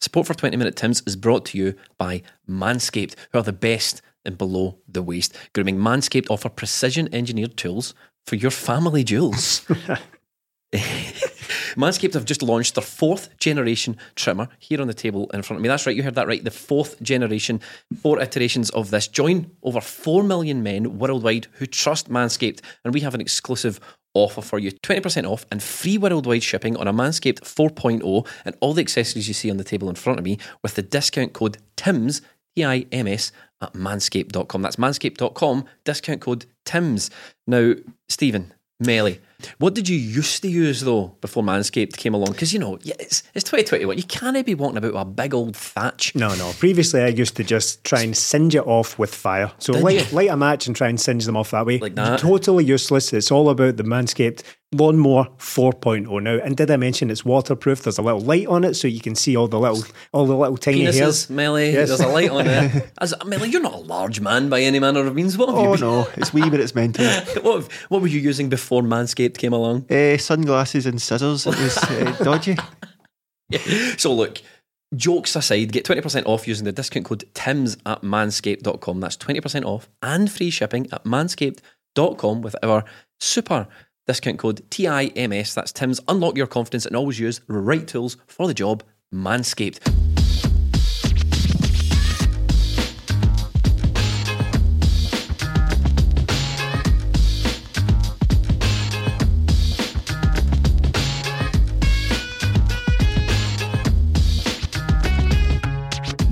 Support for 20 Minute Tims is brought to you by Manscaped, who are the best in below the waist grooming. Manscaped offer precision engineered tools for your family jewels. Manscaped have just launched their fourth generation trimmer here on the table in front of me. That's right, you heard that right. The fourth generation, four iterations of this. Join over 4 million men worldwide who trust Manscaped, and we have an exclusive offer for you 20% off and free worldwide shipping on a Manscaped 4.0 and all the accessories you see on the table in front of me with the discount code TIMS, T I M S, at manscaped.com. That's manscaped.com, discount code TIMS. Now, Stephen, Melly, what did you used to use though before Manscaped came along? Because you know, it's, it's 2021. You can't be walking about with a big old thatch. No, no. Previously, I used to just try and singe it off with fire. So Did light, you? light a match and try and singe them off that way. Like that? Totally useless. It's all about the Manscaped Lawnmower 4.0 now. And did I mention it's waterproof? There's a little light on it so you can see all the little all the little tiny Penises, hairs. Melly. Yes. There's a light on it. As, Melly, you're not a large man by any manner of means. What have you Oh been- no, it's wee, but it's mental. what, have- what were you using before Manscaped came along? Uh, sunglasses and scissors. It was uh, dodgy. So look, jokes aside, get 20% off using the discount code TIMS at manscaped.com. That's 20% off and free shipping at manscaped.com with our super discount code TIMS. That's TIMS. Unlock your confidence and always use the right tools for the job. Manscaped.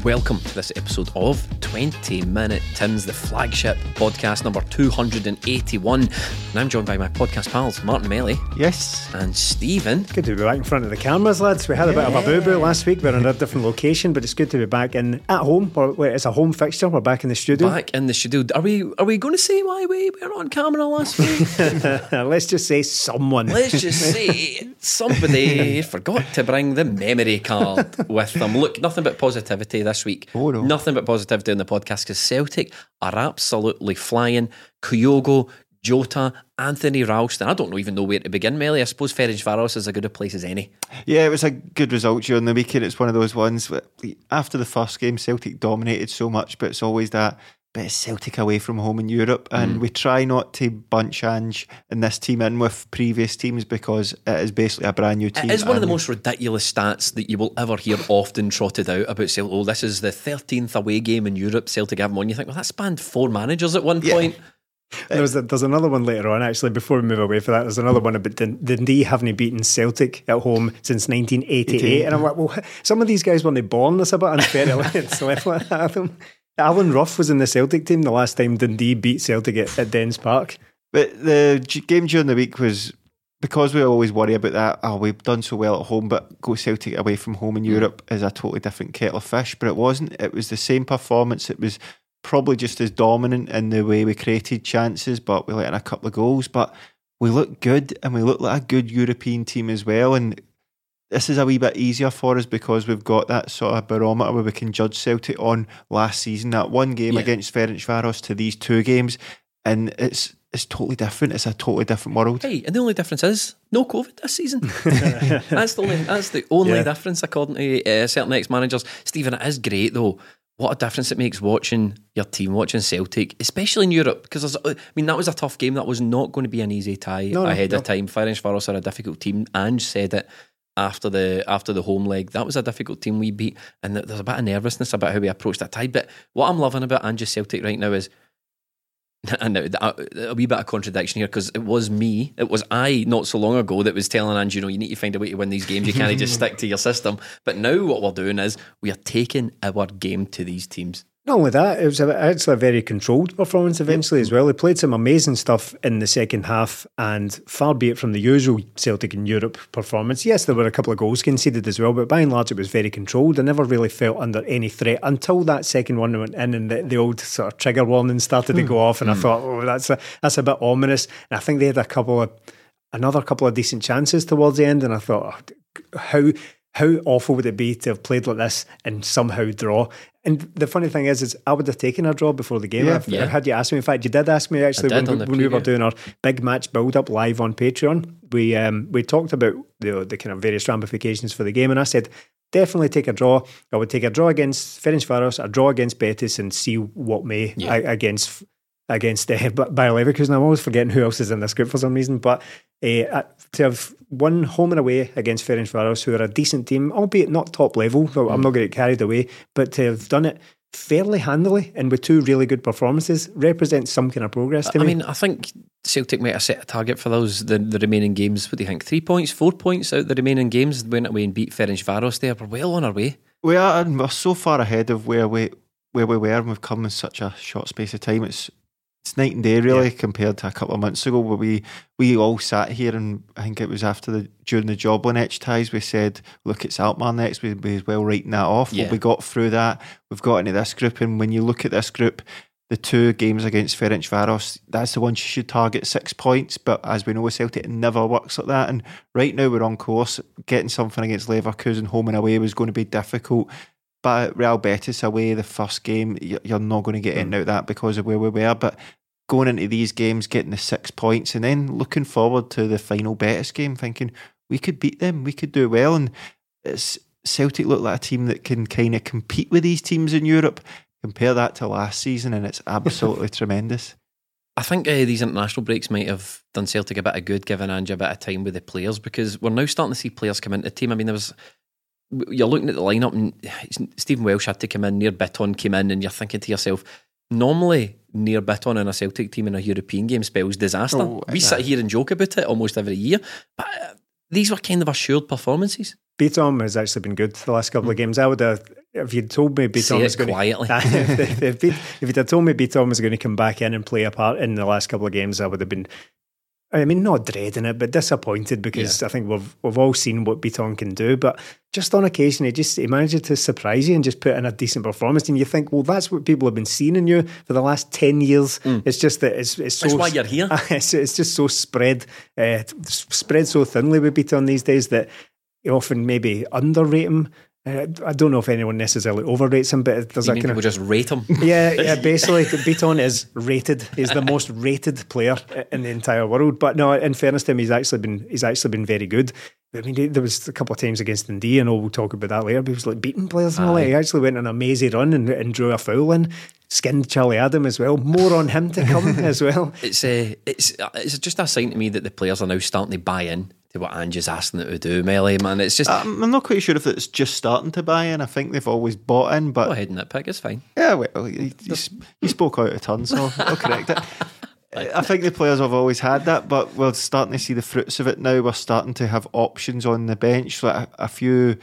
Welcome to this episode of 20 Minute Tims, the flagship podcast number 281. And I'm joined by my podcast pals, Martin Melly Yes. and Stephen. Good to be back in front of the cameras, lads. We had a bit of a boo boo last week. We're in a different location, but it's good to be back in at home. Or wait, it's a home fixture. We're back in the studio. Back in the studio. Are we are we going to say why we were on camera last week? Let's just say someone. Let's just say somebody forgot to bring the memory card with them. Look, nothing but positivity this week. Oh, no. Nothing but positivity on the podcast because Celtic are absolutely flying. Kyogo, Jota, Anthony Ralston. I don't even know where to begin, Melly. I suppose Ferencvaros is as good a place as any. Yeah, it was a good result during the weekend. It's one of those ones where after the first game, Celtic dominated so much, but it's always that bit of Celtic away from home in Europe. And Mm. we try not to bunch Ange and this team in with previous teams because it is basically a brand new team. It is one of the most ridiculous stats that you will ever hear often trotted out about Celtic. Oh, this is the 13th away game in Europe Celtic have won. You think, well, that spanned four managers at one Yeah. point. There's, a, there's another one later on, actually, before we move away from that. There's another one about Dun- Dundee having beaten Celtic at home since 1988. And I'm like, well, some of these guys weren't born. That's a bit unfair. it's left like that at them. Alan Rough was in the Celtic team the last time Dundee beat Celtic at, at Dens Park. But the game during the week was because we always worry about that. Oh, we've done so well at home, but go Celtic away from home in hmm. Europe is a totally different kettle of fish. But it wasn't. It was the same performance. It was probably just as dominant in the way we created chances, but we let in a couple of goals. But we look good, and we look like a good European team as well. And this is a wee bit easier for us because we've got that sort of barometer where we can judge Celtic on last season. That one game Yeah. against Ferencvaros to these two games, and it's it's totally different. It's a totally different world. Hey, and the only difference is no COVID this season. that's the only. That's the only Yeah. difference, according to uh, certain ex-managers. Stephen, it is great though. What a difference it makes watching your team, watching Celtic, especially in Europe. Because I mean, that was a tough game. That was not going to be an easy tie No, no, ahead no. of time. Ferencvaros are a difficult team. Ange said it after the after the home leg. That was a difficult team we beat, and there's a bit of nervousness about how we approached that tie. But what I'm loving about Ange Celtic right now is. And uh, a wee bit of contradiction here because it was me, it was I not so long ago that was telling Ange, you know, you need to find a way to win these games. You can't just stick to your system. But now what we're doing is we are taking our game to these teams. Not only that, it was a, actually a very controlled performance eventually as well. They played some amazing stuff in the second half, and far be it from the usual Celtic in Europe performance. Yes, there were a couple of goals conceded as well, but by and large, it was very controlled. I never really felt under any threat until that second one went in, and the, the old sort of trigger warning started to go hmm. off, and I hmm. thought, oh, that's a that's a bit ominous. And I think they had a couple of another couple of decent chances towards the end, and I thought, oh, how how awful would it be to have played like this and somehow draw? And the funny thing is, is I would have taken a draw before the game. Yeah. If, Yeah. Had you asked me, in fact, you did ask me actually when, we, when we were doing our big match build up live on Patreon. We um, we talked about the the kind of various ramifications for the game, and I said definitely take a draw. I would take a draw against Ferencvaros, a draw against Betis, and see what may Yeah. against against uh, Bayer Leverkusen. I'm always forgetting who else is in this group for some reason, but uh, to have won home and away against Ferencvaros, who are a decent team, albeit not top level, so Mm. I'm not going to get carried away, but to have done it fairly handily and with two really good performances represents some kind of progress to I me. mean, I think Celtic might have set a target for those the, the remaining games. What do you think? Three points, four points out of the remaining games. Went away and beat Ferencvaros. There, we're well on our way. We are, and we're so far ahead of where we where we were, and we've come in such a short space of time. It's it's night and day, really, compared to a couple of months ago, where we we all sat here, and I think it was after the during the job Jablonec ties, we said, "Look, it's Alkmaar next. we'd be as well writing that off." Yeah. Well, we got through that. We've got into this group, and when you look at this group. The two games against Ferencvaros, that's the one you should target six points. But as we know with Celtic, it never works like that. And right now we're on course. Getting something against Leverkusen home and away was going to be difficult. But Real Betis away, the first game, you're not going to get in out of that because of where we were. But going into these games, getting the six points, and then looking forward to the final Betis game, thinking we could beat them, we could do well. And it's, Celtic look like a team that can kind of compete with these teams in Europe. Compare that to last season, and it's absolutely tremendous. I think uh, these international breaks might have done Celtic a bit of good, giving Ange a bit of time with the players because we're now starting to see players come into the team. I mean, there was you're looking at the lineup, and Stephen Welsh had to come in, Nir Bitton came in, and you're thinking to yourself, normally Nir Bitton in a Celtic team in a European game spells disaster. Oh, we sit here and joke about it almost every year, but uh, these were kind of assured performances. Bitton has actually been good the last couple of games. I would have, if you'd told me Bitton was going quietly. to, if, if, if you'd have told me Bitton was going to come back in and play a part in the last couple of games, I would have been, I mean, not dreading it, but disappointed because I think we've we've all seen what Bitton can do. But just on occasion, he just he manages to surprise you and just put in a decent performance, and you think, well, that's what people have been seeing in you for the last ten years. It's just that it's it's so That's why you're here. it's, it's just so spread, uh, spread so thinly with Bitton these days that you often maybe underrate him. Uh, I don't know if anyone necessarily overrates him, but there's You a mean kind people of just rate him? yeah, yeah. Basically, Bitton is rated. He's the most rated player in the entire world. But no, in fairness to him, he's actually been he's actually been very good. I mean, there was a couple of times against Dundee, and we'll talk about that later. But he was like beating players and all that. He actually went on a mazy run and, and drew a foul in, skinned Charlie Adam as well. More on him to come as well. It's a, it's it's just a sign to me that the players are now starting to buy in to what Ange is asking them to do. Melly man, it's just I'm I'm not quite sure if it's just starting to buy in. I think they've always bought in, but go ahead and nitpick. It's fine. Yeah, well, you, you, you spoke out of turn, so I'll correct it. I think the players have always had that, but we're starting to see the fruits of it now. We're starting to have options on the bench. Like a, a few,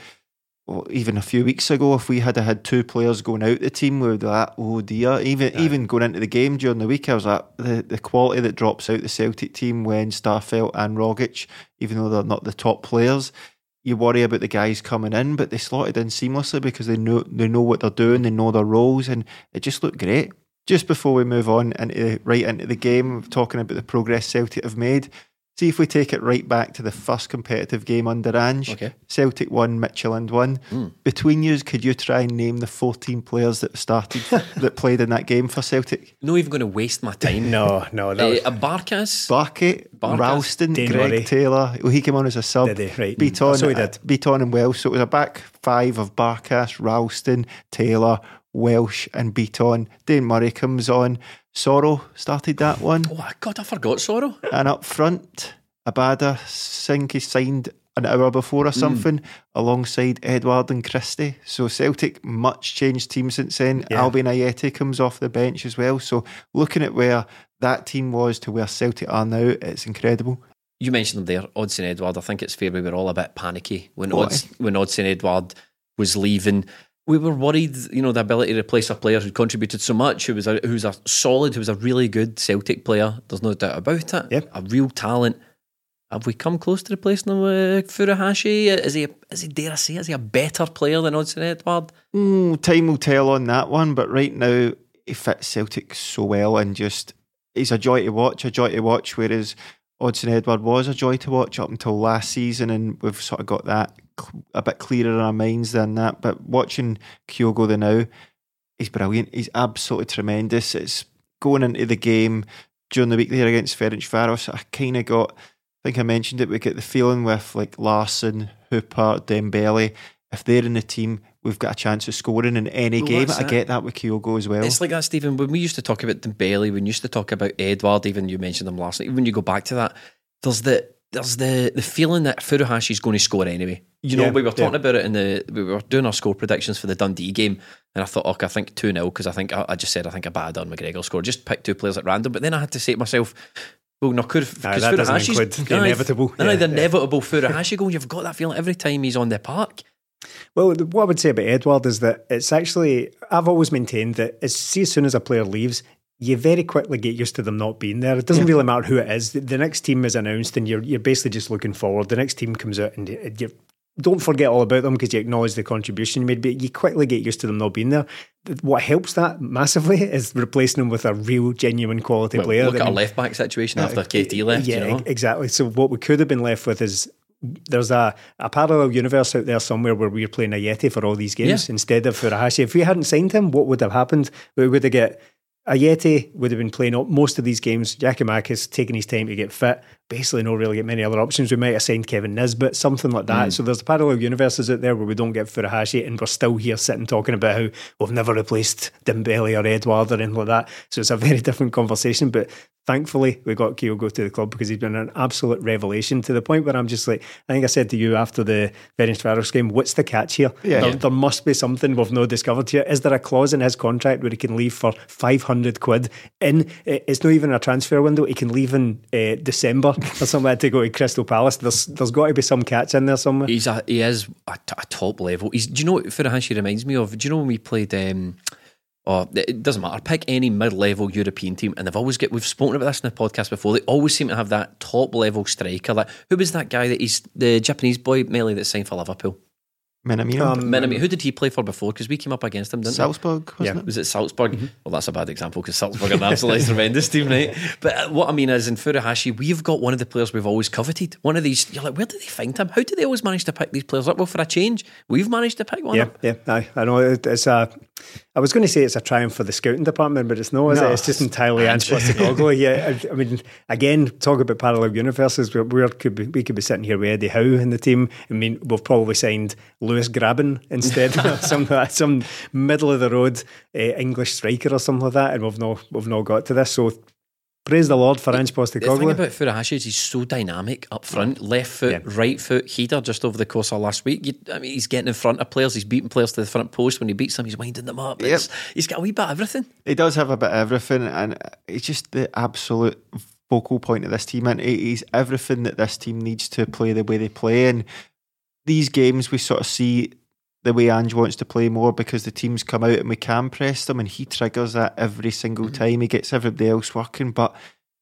well, even a few weeks ago, if we had had two players going out the team, we would be like, oh dear. Even even going into the game during the week, I was like, the, the quality that drops out the Celtic team when Starfelt and Rogic, even though they're not the top players, you worry about the guys coming in, but they slotted in seamlessly because they know they know what they're doing, they know their roles, and it just looked great. Just before we move on into right into the game, talking about the progress Celtic have made. See if we take it right back to the first competitive game under Ange. Okay. Celtic won, Midtjylland won. Hmm. Between yous, could you try and name the 14 players that started that played in that game for Celtic? Not even going to waste my time. No, no, that eh, was, Uh, a Barkas. Barkett, Barkas, Ralston, Dane Greg Murray. Taylor. Well, he came on as a sub. Did he? Right. Bitton, So he uh, did. Bitton and Welsh. So it was a back five of Barkas, Ralston, Taylor, Welsh, and Bitton. Dane Murray comes on. Soro started that one. Oh my God, I forgot Soro. And up front, Abada he signed an hour before or Mm. something, alongside Edouard and Christie. So Celtic much changed team since then. Yeah. Albian Ajeti comes off the bench as well. So looking at where that team was to where Celtic are now, it's incredible. You mentioned them there, Odsonne Edouard. I think it's fair we were all a bit panicky when Odds, when Odsonne Edouard was leaving. We were worried, you know, the ability to replace a player who contributed so much, who was a who's a solid, who was a really good Celtic player. There's no doubt about it. Yep. A real talent. Have we come close to replacing him with Furuhashi? Is he, is he, dare I say, is he a better player than Odsonne Edouard? Mm, time will tell on that one, but right now he fits Celtic so well and just he's a joy to watch, a joy to watch. Whereas Odsonne Edouard was a joy to watch up until last season, and we've sort of got that a bit clearer in our minds than that. But watching Kyogo the now, he's brilliant. He's absolutely tremendous. It's going into the game during the week there against Ferencvaros. I kind of got, I think I mentioned it. We get the feeling with like Larsson, Hooper, Dembele. If they're in the team, we've got a chance of scoring in any Well, game. I get that with Kyogo as well. It's like that, Stephen. When we used to talk about Dembele, when we used to talk about Edouard, even you mentioned them last night. When you go back to that, there's the there's the the feeling that Furuhashi is going to score anyway. You know, Yeah, we were talking yeah. about it in the we were doing our score predictions for the Dundee game, and I thought, okay, I think two 0 because I think I, I just said I think Abada and McGregor score. Just pick two players at random, but then I had to say to myself. Well, no, could doesn't include the inevitable. No, Yeah, the inevitable Furuhashi goal. You've got that feeling every time he's on the park. Well, what I would say about Edouard is that it's actually, I've always maintained that as, see, as soon as a player leaves, you very quickly get used to them not being there. It doesn't really matter who it is. The, the next team is announced and you're, you're basically just looking forward. The next team comes out and you, you don't forget all about them because you acknowledge the contribution you made, but you quickly get used to them not being there. What helps that massively is replacing them with a real, genuine quality Well, player. look at our left back situation after KT left. yeah, you know? exactly. So what we could have been left with is there's a, a parallel universe out there somewhere where we're playing Ajeti for all these games Yeah. instead of Furuhashi. If we hadn't signed him, what would have happened? We would have get Ajeti would have been playing most of these games. Giakoumakis taking his time to get fit. Basically, no really get many other options. We might have signed Kevin Nisbet, something like Mm. that. So there's a parallel universes out there where we don't get Furuhashi, and we're still here sitting talking about how we've never replaced Dembele or Edouard or anything like that. So it's a very different conversation. But thankfully, we got Kyogo to the club because he's been an absolute revelation to the point where I'm just like, I think I said to you after the Ferencvaros game, what's the catch here? Yeah. There, there must be something we've not discovered here. Is there a clause in his contract where he can leave for 500 quid in, it's not even a transfer window, he can leave in uh, December or that to go to Crystal Palace. There's There's got to be some catch in there somewhere. He's a he is a, t- a top level. He's. Do you know what Furuhashi reminds me of? Do you know when we played? Um, oh, it doesn't matter. Pick any mid-level European team, and they've always get. We've spoken about this in the podcast before. They always seem to have that top-level striker. Like who was that guy that he's the Japanese boy Melly that signed for Liverpool? Minamino. Um, Minami. Who did he play for before? Because we came up against him, didn't we? Salzburg, wasn't Yeah. it? Was it Salzburg? Well, that's a bad example because Salzburg are an absolutely tremendous team, right? But uh, what I mean is, in Furuhashi, we've got one of the players we've always coveted. One of these, you're like, where did they find him? How do they always manage to pick these players up? Well, for a change, we've managed to pick one Yeah, up. yeah, I, I know. It's a. I was going to say it's a triumph for the scouting department, but it's not, is No, it? It's just entirely Postecoglou. Yeah, I, I mean, again, talk about parallel universes. Where we could be, we could be sitting here with Eddie Howe in the team. I mean, we've probably signed Lewis Grabban instead, some some middle of the road uh, English striker or something like that, and we've not we've not got to this. So praise the Lord for Ange The thing Postecoglou. about Furuhashi is he's so dynamic up front, left foot, Yeah. right foot, header just over the course of last week. You, I mean, he's getting in front of players, he's beating players to the front post. When he beats them, he's winding them up. It's- He's got a wee bit of everything. He does have a bit of everything, and he's just the absolute focal point of this team. And he's everything that this team needs to play the way they play. And these games, we sort of see the way Ange wants to play more because the teams come out and we can press them, and he triggers that every single mm-hmm. time. He gets everybody else working, but.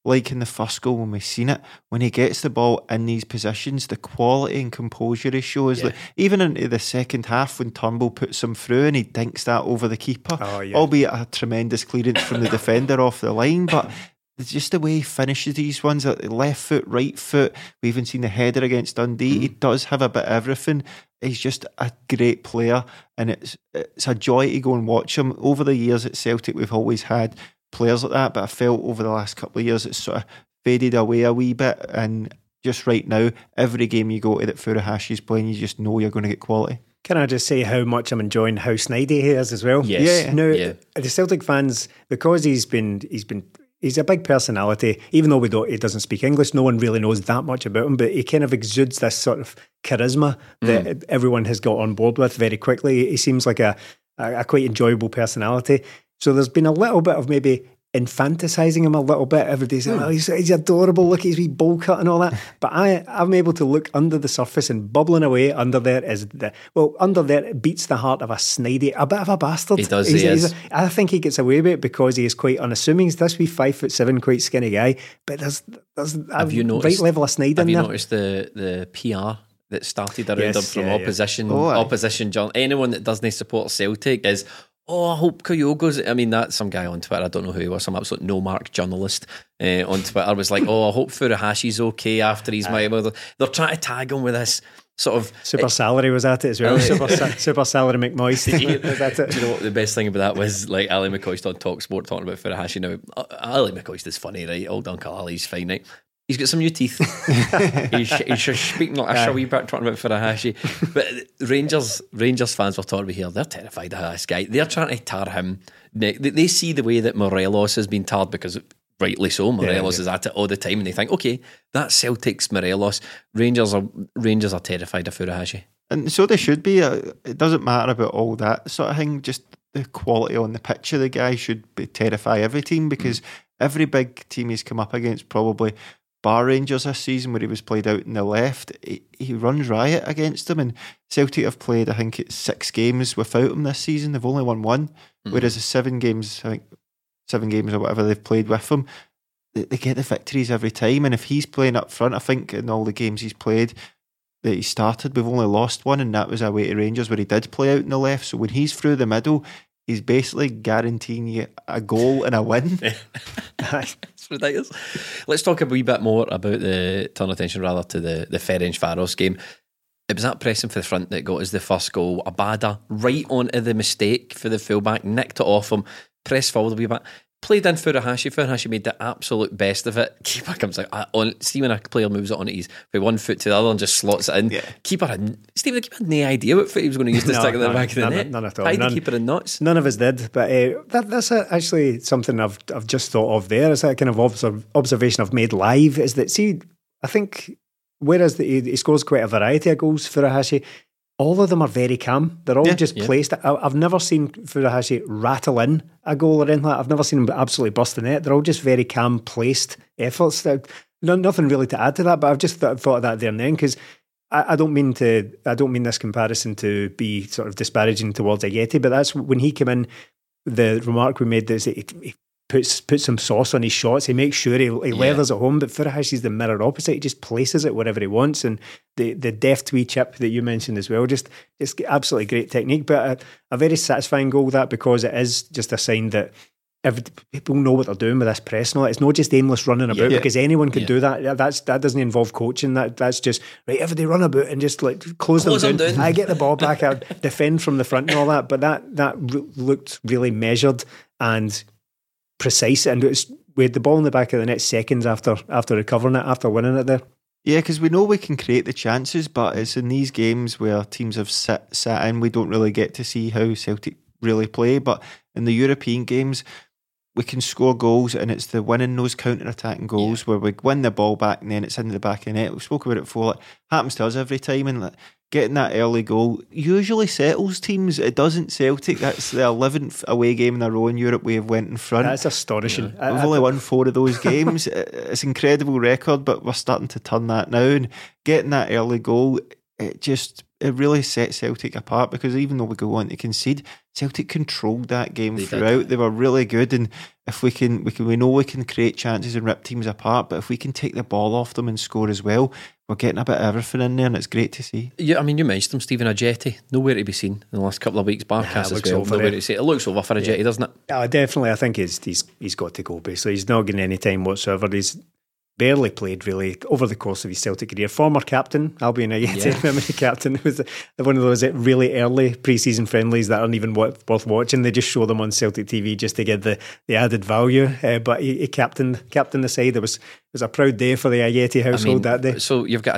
Like in the first goal when we've seen it, when he gets the ball in these positions, the quality and composure he shows. Like, even into the second half when Turnbull puts him through and he dinks that over the keeper, Oh, yeah. albeit a tremendous clearance from the defender off the line, but it's just the way he finishes these ones, like left foot, right foot. We even seen the header against Dundee. He mm-hmm. does have a bit of everything. He's just a great player, and it's it's a joy to go and watch him. Over the years at Celtic, we've always had players like that, but I felt over the last couple of years it's sort of faded away a wee bit. And just right now, every game you go to that Furuhashi's playing, you just know you're going to get quality. Can I just say how much I'm enjoying how snidey he is as well? Yes. Now, Yeah. the Celtic fans, because he's been he's been he's a big personality. Even though we don't, he doesn't speak English, no one really knows that much about him. But he kind of exudes this sort of charisma that Mm. everyone has got on board with very quickly. He seems like a, a, a quite enjoyable personality. So there's been a little bit of maybe infanticizing him a little bit. Everybody's Hmm. saying, oh, he's, he's adorable, look at his wee bowl cut and all that. But I, I'm able to look under the surface and bubbling away under there is the, well, under there beats the heart of a snidey, a bit of a bastard. He does, He's- he he's is. a- I think he gets away with it because he is quite unassuming. He's this wee five foot seven, quite skinny guy, but there's, there's a Have you right noticed? level of snide Have in you there. noticed the the PR that started around Yes, him from yeah, yeah. opposition Oh, opposition John? Anyone that doesn't support Celtic is. Oh, I hope Kyogo's. I mean, that's some guy on Twitter. I don't know who he was. Some absolute no mark journalist uh, on Twitter was like, "Oh, I hope Furuhashi's okay after he's my." Well, they're, they're trying to tag him with this sort of Super salary was at it as well. Super, super salary McMoist was at it. Do you know what the best thing about that was? Like Ally McCoist on Talk Sport talking about Furuhashi now. Uh, Ally McCoist is funny, right? Old Uncle Ali's fine, right? He's got some new teeth. he's, he's just speaking like a showy bit talking about Furuhashi. But Rangers Rangers fans were talking about here, they're terrified of this guy. They're trying to tar him. They, they see the way that Morelos has been tarred because rightly so. Morelos is at it all the time and they think, okay, that's Celtic's Morelos. Rangers are Rangers are terrified of Furuhashi. And so they should be. Uh, It doesn't matter about all that sort of thing. Just the quality on the pitch of the guy should be terrify every team because every big team he's come up against, probably bar Rangers this season, where he was played out in the left, he, he runs riot against them. And Celtic have played, I think, it's six games without him this season. They've only won one, mm-hmm. whereas the seven games, I think, seven games or whatever they've played with him, they, they get the victories every time. And if he's playing up front, I think in all the games he's played that he started, we've only lost one, and that was away to Rangers where he did play out in the left. So when he's through the middle, he's basically guaranteeing you a goal and a win. It's ridiculous. Let's talk a wee bit more about the turn attention rather to the the Ferencvaros game. It was that pressing for the front that got us the first goal. Abada right onto the mistake for the fullback, nicked it off him, pressed forward a wee bit. Played in Furuhashi. Furuhashi made the absolute best of it. Keeper comes out uh, on. See when a player moves it on his from one foot to the other and just slots it in. Yeah. Keeper had Stephen. The keeper had no idea what foot he was going to use to No, stick in the back of the none- net. none at all. None. keeper in knots. None of us did, but uh, that, that's a, actually something I've I've just thought of. There, it's a kind of observ- observation I've made live. Is that see? I think whereas the, he, he scores quite a variety of goals for Furuhashi, all of them are very calm. They're all Yeah. just Yeah. placed. I, I've never seen Furuhashi rattle in a goal or anything like that. I've never seen him absolutely bust the net. They're all just very calm placed efforts. No, nothing really to add to that, but I've just th- thought of that there and then because I, I don't mean to. I don't mean this comparison to be sort of disparaging towards Ajeti, but that's when he came in. The remark we made is that he, he puts puts some sauce on his shots. He makes sure he, he leathers it home. But Furuhashi's the mirror opposite. He just places it wherever he wants. And the the deft wee chip that you mentioned as well, just just absolutely great technique. But a, a very satisfying goal that because it is just a sign that. Every, people know what they're doing with this press and all that. It's not just aimless running about Yeah. because anyone could Yeah. do that. That's that doesn't involve coaching. That that's just right. Everybody run about and just like close, Close them them down. down. I get the ball back. I defend from the front and all that. But that that re- looked really measured and precise. And it was we had the ball in the back of the net seconds after after recovering it after winning it there. Yeah, because we know we can create the chances, but it's in these games where teams have sat, sat in, we don't really get to see how Celtic really play. But in the European games, we can score goals, and it's the winning those counter attacking goals where we win the ball back and then it's into the back of the net. We spoke about it before. It happens to us every time, and like, getting that early goal usually settles teams. It doesn't Celtic. That's the eleventh away game in a row in Europe we have went in front. That's astonishing. I- We've I- only won four of those games. it's an incredible record, but we're starting to turn that now. And getting that early goal, it just it really set Celtic apart because even though we go on to concede, Celtic controlled that game They did. throughout. They were really good, and if we can, we can, we know we can create chances and rip teams apart. But if we can take the ball off them and score as well, we're getting a bit of everything in there, and it's great to see. Yeah, I mean, you mentioned him, Stephen Ajeti. Nowhere to be seen in the last couple of weeks. Barcast it as well. over Nowhere there. to see. It looks over for Ajeti, doesn't it? Uh, definitely, I think he's he's he's got to go. Basically, he's not getting any time whatsoever. He's barely played really over the course of his Celtic career. Former captain, Albian Ajeti, Yeah. memory captain, was one of those really early pre-season friendlies that aren't even worth, worth watching. They just show them on Celtic TV just to get the, the added value. Uh, but he, he captained captained the side. It was it was a proud day for the Ajeti household that day. So you've got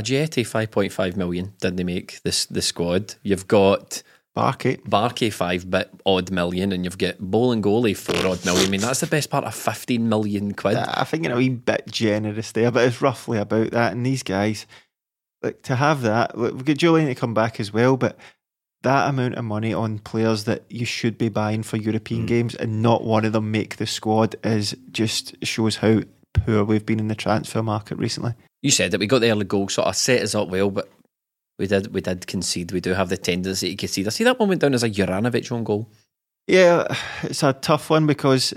point five million. didn't they make this the squad? You've got Barkey. Barkey five bit odd million, and you've got Bolingoli four odd million. I mean, that's the best part of fifteen million quid. I think you know a wee bit generous there, but it's roughly about that. And these guys, like to have that, look, we've got Jullien to come back as well, but that amount of money on players that you should be buying for European Hmm. games and not one of them make the squad is just shows how poor we've been in the transfer market recently. You said that we got the early goal, sort of set us up well, but we did we did concede. We do have the tendency to concede. I see that one went down as a Juranovic on goal. Yeah, it's a tough one because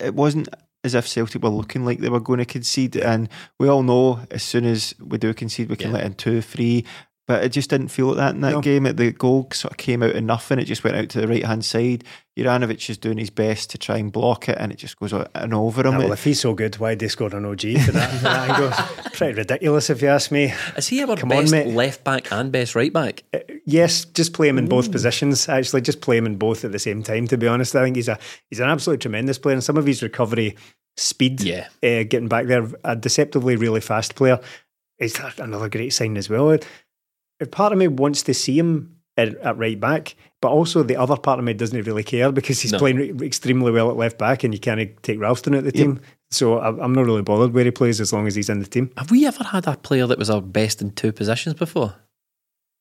it wasn't as if Celtic were looking like they were going to concede, and we all know as soon as we do concede, we can Yeah. let in two, three. But it just didn't feel like that in that No. game. The goal sort of came out of nothing. It just went out to the right hand side. Juranovic is doing his best to try and block it, and it just goes out and over him. Ah, well, It- if he's so good, why did they score an OG for that? that angle? Pretty ridiculous, if you ask me. Is he our Come on, best mate. left back and best right back? Yes, just play him in both positions. Actually, just play him in both at the same time. To be honest, I think he's a he's an absolutely tremendous player, and some of his recovery speed, Yeah. uh, getting back there, a deceptively really fast player, is another great sign as well. If part of me wants to see him at, at right back, but also the other part of me doesn't really care because he's No. playing re- extremely well at left back, and you can't take Ralston out of the team. So I- I'm not really bothered where he plays as long as he's in the team. Have we ever had a player that was our best in two positions before?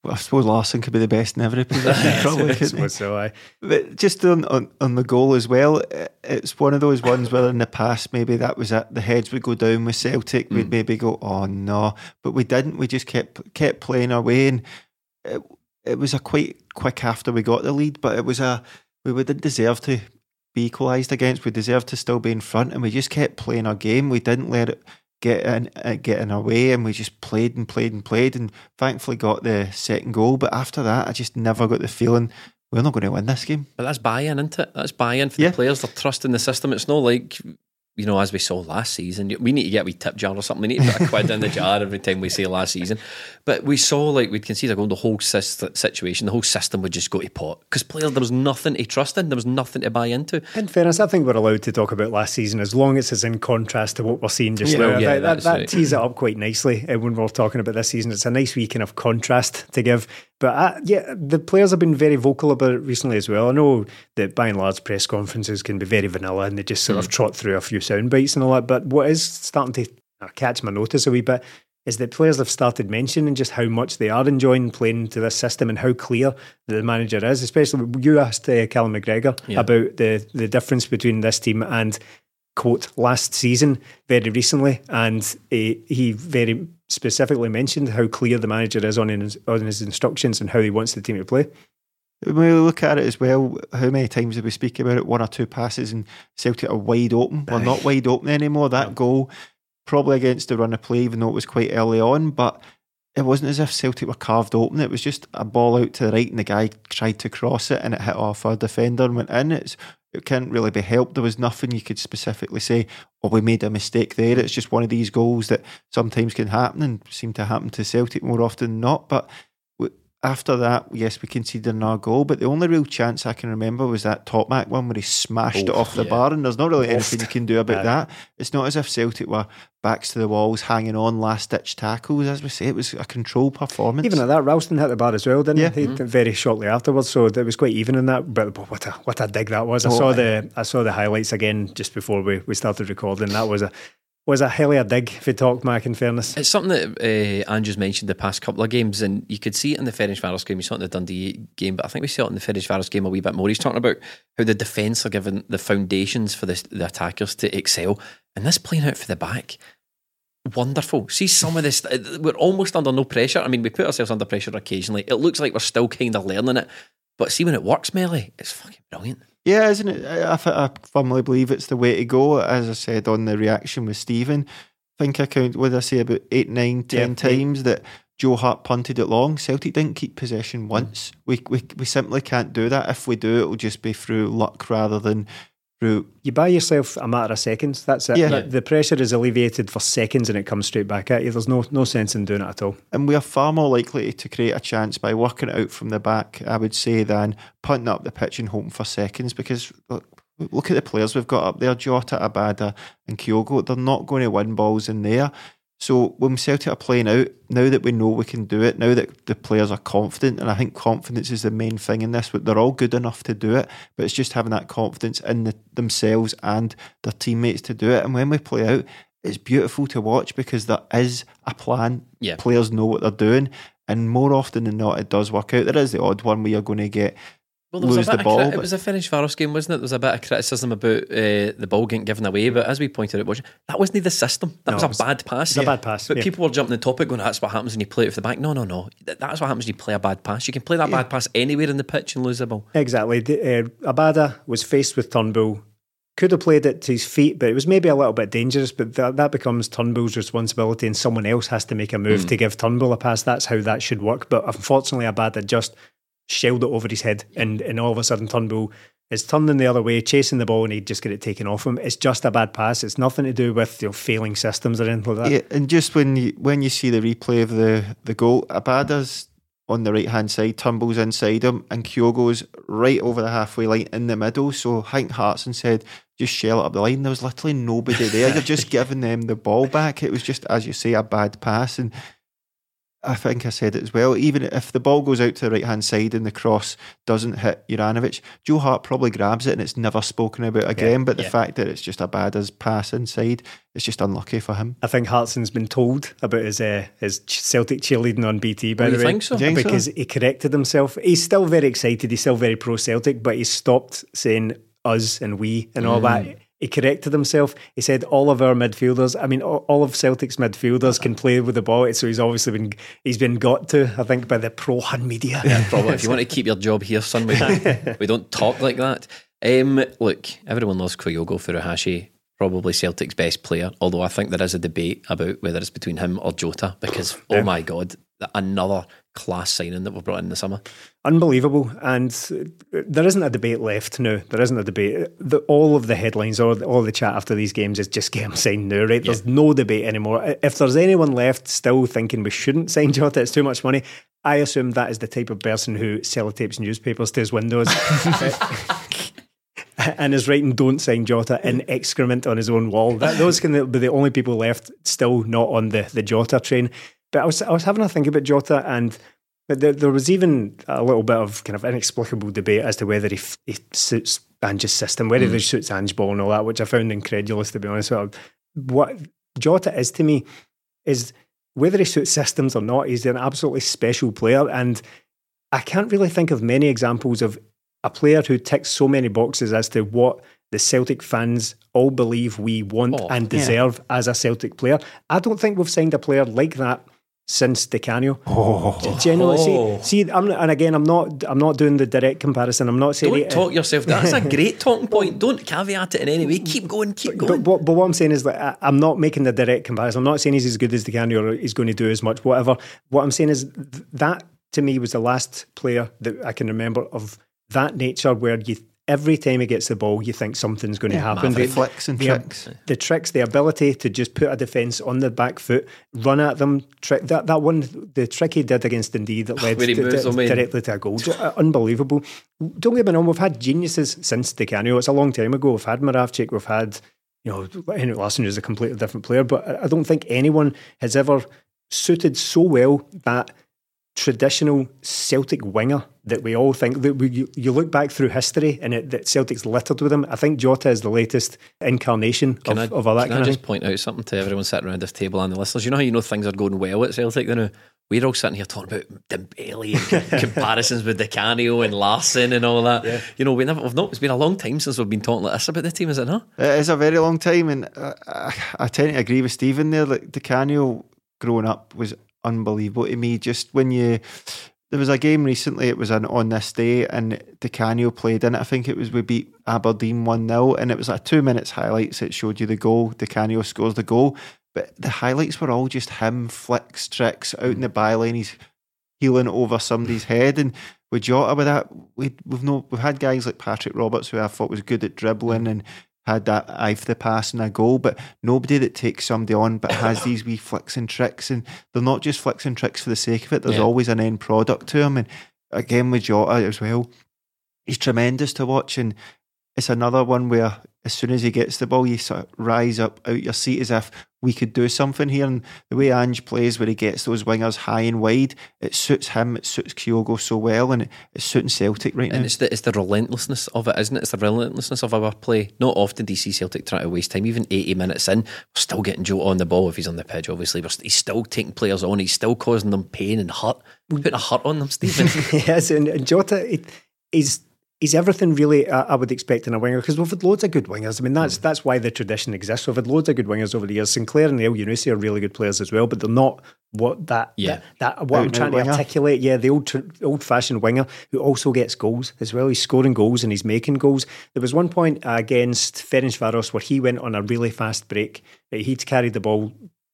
I suppose Larsson could be the best in every position, probably. couldn't so I. But just on, on, on the goal as well, it's one of those ones where in the past maybe that was it. The heads would go down with Celtic. We'd hmm. maybe go, oh no, but we didn't. We just kept kept playing our way, and it, it was a quite quick after we got the lead. But it was a we didn't deserve to be equalised against. We deserved to still be in front, and we just kept playing our game. We didn't let it get in uh, get in our way, and we just played and played and played, and thankfully got the second goal. But after that, I just never got the feeling we're not going to win this game. But that's buy-in, isn't it? That's buy-in for Yeah. the players. They're trusting the system. It's not like you know, as we saw last season. We need to get a wee tip jar or something. We need to put a quid in the jar every time we say last season. But we saw like we'd concede a goal. The whole situation, the whole system would just go to pot because players there was nothing to trust in. There was nothing to buy into. In fairness, I think we're allowed to talk about last season as long as it's in contrast to what we're seeing just Yeah. now. Yeah, that that, that right. tees it up quite nicely uh, when we're talking about this season. It's a nice wee kind of contrast to give. But uh, yeah, the players have been very vocal about it recently as well. I know that by and large press conferences can be very vanilla and they just sort Mm. of trot through a few sound bites and all that. But what is starting to uh, catch my notice a wee bit is that players have started mentioning just how much they are enjoying playing to this system and how clear the manager is. Especially you asked uh, Callum McGregor Yeah. about the the difference between this team and quote last season very recently, and he, he very specifically mentioned how clear the manager is on his, on his instructions and how he wants the team to play. When we look at it as well, how many times did we speak about it? One or two passes and Celtic are wide open. We're not wide open anymore. That goal, probably against the run of play, even though it was quite early on, but it wasn't as if Celtic were carved open. It was just a ball out to the right and the guy tried to cross it and it hit off our defender and went in. It's, it can't really be helped. There was nothing you could specifically say, oh, we made a mistake there. It's just one of these goals that sometimes can happen and seem to happen to Celtic more often than not. But after that, yes, we conceded another goal, but the only real chance I can remember was that top back one where he smashed it Oh, off the yeah. bar, and there's not really anything you can do about Aye. that. It's not as if Celtic were backs to the walls, hanging on, last ditch tackles. As we say, it was a controlled performance. Even at that, Ralston hit the bar as well, didn't Yeah. he? Mm-hmm. He- Very shortly afterwards, so it was quite even in that. But what a what a dig that was! I Oh, saw the I saw the highlights again just before we, we started recording. That was a was a hell of a dig you talk, Mac. In fairness, It's something that uh, Andrew's mentioned the past couple of games, and you could see it in the Ferris Ferencvaros game. You saw it in the Dundee game, but I think we saw it in the Ferris Ferencvaros game a wee bit more. He's talking about how the defence are given the foundations for the attackers to excel, and this playing out for the back. Wonderful. See some of this. uh, We're almost under no pressure. I mean, we put ourselves under pressure occasionally. It looks like we're still kind of learning it, but see when it works, Melly, it's fucking brilliant. Yeah, isn't it? I, I, I firmly believe it's the way to go. As I said on the reaction with Stephen, I think I count, what did I say, about eight, nine, ten Yeah, eight. times that Joe Hart punted it long. Celtic didn't keep possession once. We, we we simply can't do that. If we do, it'll just be through luck rather than through. you buy yourself a matter of seconds. That's it. Yeah. The- The pressure is alleviated for seconds, and it comes straight back at you. There's no no sense in doing it at all. And we are far more likely to create a chance by working it out from the back, I would say, than punting up the pitch and hoping for seconds. Because look, look at the players we've got up there Jota, Abada, and Kyogo. They're not going to win balls in there. So when Celtic are playing out, now that we know we can do it, now that the players are confident, and I think confidence is the main thing in this, they're all good enough to do it, but it's just having that confidence in the, themselves and their teammates to do it. And when we play out, it's beautiful to watch because there is a plan. Yeah. Players know what they're doing. And more often than not, it does work out. There is the odd one where you're going to get Well, there was lose a bit the of ball. crit- it was a Ferencvaros game, wasn't it? There was a bit of criticism about uh, the ball getting given away, but as we pointed out, watching, that wasn't the system. That No, was a was- bad pass. was a bad pass, But yeah. people were jumping the topic, going, "That's what happens when you play it for the back." No, no, no. That's what happens when you play a bad pass. You can play that bad pass anywhere in the pitch and lose the ball. Exactly. The- Uh, Abada was faced with Turnbull. Could have played it to his feet, but it was maybe a little bit dangerous. But that, that becomes Turnbull's responsibility, and someone else has to make a move to give Turnbull a pass. That's how that should work. But unfortunately, Abada just shelled it over his head, and, and all of a sudden, Turnbull is turning the other way, chasing the ball, and he'd just get it taken off him. It's just a bad pass. It's nothing to do with you know, failing systems or anything like that. Yeah, and just when you when you see the replay of the the goal, Abada's on the right hand side, tumbles inside him, and Kyogo's right over the halfway line in the middle. So Hank Hartson said, just shell it up the line. There was literally nobody there. You're just giving them the ball back. It was just, as you say, a bad pass. And I think I said it as well. Even if the ball goes out to the right hand side and the cross doesn't hit Juranovic, Joe Hart probably grabs it and it's never spoken about again. but the yeah. fact that it's just a bad as pass inside, it's just unlucky for him. I think Hartson's been told about his uh, his Celtic cheerleading on BT. By Oh, the way, think so? Do you think so? because he corrected himself. He's still very excited. He's still very pro Celtic, but he's stopped saying us and we and all Mm. that. He corrected himself. He said all of our midfielders. I mean, all of Celtic's midfielders can play with the ball. So he's obviously been he's been got to. I think by the pro Han media. Probably. if you want to keep your job here, son, we don't, we don't talk like that. Um, look, everyone loves Kyogo Furuhashi, probably Celtic's best player. Although I think there is a debate about whether it's between him or Jota because, oh my God, another class signing that we've brought in the summer. Unbelievable. And there isn't a debate left now. There isn't a debate. The, all of the headlines or all the chat after these games is just get him signed now, right? There's no debate anymore. If there's anyone left still thinking we shouldn't sign Jota, it's too much money. I assume that is the type of person who sellotapes newspapers to his windows. and is writing "Don't sign Jota" in excrement on his own wall. That, those can be the only people left still not on the, the Jota train. But I was I was having a think about Jota, and there, there was even a little bit of kind of inexplicable debate as to whether he, he suits Ange's system, whether hmm. he suits Ange ball and all that, which I found incredulous to be honest. With you. What Jota is to me is whether he suits systems or not, he's an absolutely special player, and I can't really think of many examples of a player who ticks so many boxes as to what the Celtic fans all believe we want Oh, and yeah. deserve as a Celtic player. I don't think we've signed a player like that since Di Canio. Oh, Generally, Oh. see, see, I'm, and again, I'm not, I'm not doing the direct comparison. I'm not saying Don't it- uh, talk yourself. That's a great talking point. Don't caveat it in any way. Keep going, keep But, going. but, but what I'm saying is that I- I'm not making the direct comparison. I'm not saying he's as good as Di Canio or he's going to do as much, whatever. What I'm saying is that to me was the last player that I can remember of that nature where you every time he gets the ball, you think something's going to happen. The- flicks and the- tricks. The tricks, the ability to just put a defence on the back foot, run at them. Trick that that one, the trick he did against Indeed that led to- moves to- directly to a goal. Uh, Unbelievable. Don't get me wrong, we've had geniuses since Di Canio. It's a long time ago. We've had Moravcik, we've had, you know, Henrik Larsson, who's a completely different player, but I I don't think anyone has ever suited so well that traditional Celtic winger that we all think that we, you, you look back through history and it, that Celtic's littered with him. I think Jota is the latest incarnation of, Can I, of all that can kind I of just point out something to everyone sitting around this table and the listeners? You know how you know things are going well at Celtic? You know, we're all sitting here talking about Dembele and comparisons with Di Canio and Larsson and all that. You know, we never, we've not, it's been a long time since we've been talking like this about the team, is it not? It is a very long time, and uh, I, I tend to agree with Stephen there. Like Di Canio growing up was unbelievable to me. Just when you, there was a game recently. It was an on this day, and Di Canio played in it. I think it was we beat Aberdeen one 0 and it was like two minutes highlights. It showed you the goal. Di Canio scores the goal, but the highlights were all just him flicks, tricks out in the byline. He's healing over somebody's head. And with Jota, with that, we, we've no, we've had guys like Patrick Roberts who I thought was good at dribbling and had that eye for the pass and a goal, but nobody that takes somebody on but has these wee flicks and tricks. And they're not just flicks and tricks for the sake of it, there's Yeah. always an end product to them. And again, with Jota as well, he's tremendous to watch. And it's another one where as soon as he gets the ball, you sort of rise up out your seat as if we could do something here. And the way Ange plays, where he gets those wingers high and wide, it suits him, it suits Kyogo so well, and it, it's suiting Celtic right And now. And it's the, it's the relentlessness of it, isn't it? It's the relentlessness of our play. Not often do you see Celtic try to waste time. Even 80 minutes in, we're still getting Joe on the ball if he's on the pitch, obviously. We're, he's still taking players on. He's still causing them pain and hurt. We're putting a hurt on them, Stephen. yes, and, and Jota, he, he's he's everything really I, I would expect in a winger because we've had loads of good wingers. I mean, that's mm. that's why the tradition exists. We've had loads of good wingers over the years. Sinclair and Elyounoussi are really good players as well, but they're not what that Yeah. that, that what I'm trying to winger. articulate. Yeah, the old tr- old fashioned winger who also gets goals as well. He's scoring goals and he's making goals. There was one point against Ferencvaros where he went on a really fast break. He'd carried the ball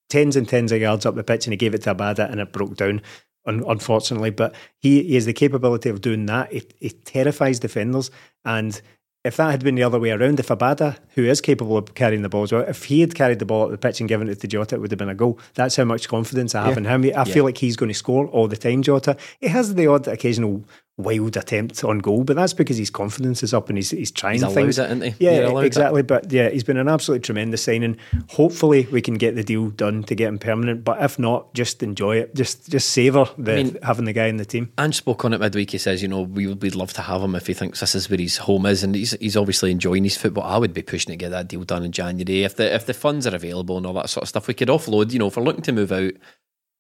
tens and tens of yards up the pitch and he gave it to Abada and it broke down. Un- unfortunately, but he, he has the capability of doing that. It, it terrifies defenders, and if that had been the other way around, if Abada, who is capable of carrying the ball as well, if he had carried the ball up the pitch and given it to Jota, it would have been a goal. That's how much confidence I have in him. I feel like he's going to score all the time. Jota, he has the odd occasional wild attempt on goal, but that's because his confidence is up and he's he's trying He's things. it, isn't he? Yeah, allowed it. exactly. But yeah, he's been an absolutely tremendous signing. Hopefully, we can get the deal done to get him permanent. But if not, just enjoy it. Just just savor the mean- having the guy in the team. And spoke on it midweek. He says, you know, we would we'd love to have him if he thinks this is where his home is, and he's he's obviously enjoying his football. I would be pushing to get that deal done in January if the if the funds are available and all that sort of stuff. We could offload. You know, if we're looking to move out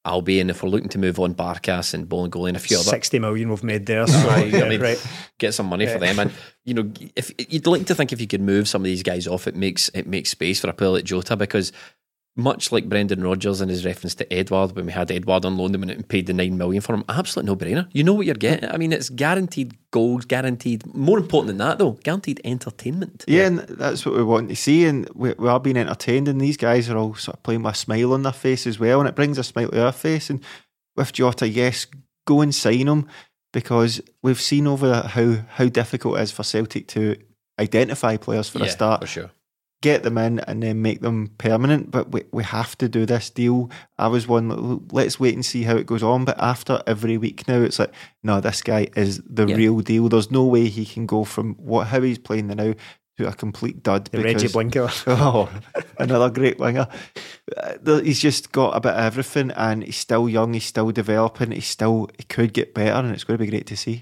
Albian, if we're looking to move on Barkas and Bolingoli and a few other Sixty million we've made there. So yeah, I mean, right. get some money for them. And you know, if you'd like to think if you could move some of these guys off, it makes it makes space for a player like Jota because much like Brendan Rodgers and his reference to Edouard when we had Edouard on loan and went and paid the nine million for him, absolute no brainer. You know what you're getting. I mean, it's guaranteed goals, guaranteed. More important than that, though, guaranteed entertainment. Yeah, and that's what we want to see, and we, we are being entertained, and these guys are all sort of playing with a smile on their face as well, and it brings a smile to our face. And with Jota, yes, go and sign him because we've seen over how how difficult it is for Celtic to identify players for Yeah, a start, for sure. Get them in, and then make them permanent. But we we have to do this deal. I was one. Let's wait and see how it goes on. But after every week now, it's like, no, this guy is the Yeah. real deal. There's no way he can go from what how he's playing the now to a complete dud. The Regi because- Blinker. Oh, another great winger. Uh, He's just got a bit of everything, and he's still young. He's still developing. He's still he could get better, and it's going to be great to see.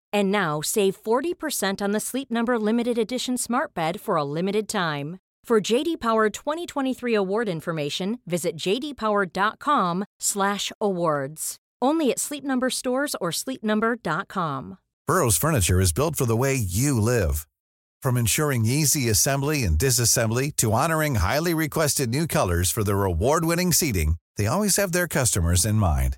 And now save 40% on the Sleep Number limited edition Smart Bed for a limited time. For JD Power 2023 award information, visit jdpower.com/awards. Only at Sleep Number stores or sleepnumber.com. Burrow's furniture is built for the way you live. From ensuring easy assembly and disassembly to honoring highly requested new colors for their award-winning seating, they always have their customers in mind.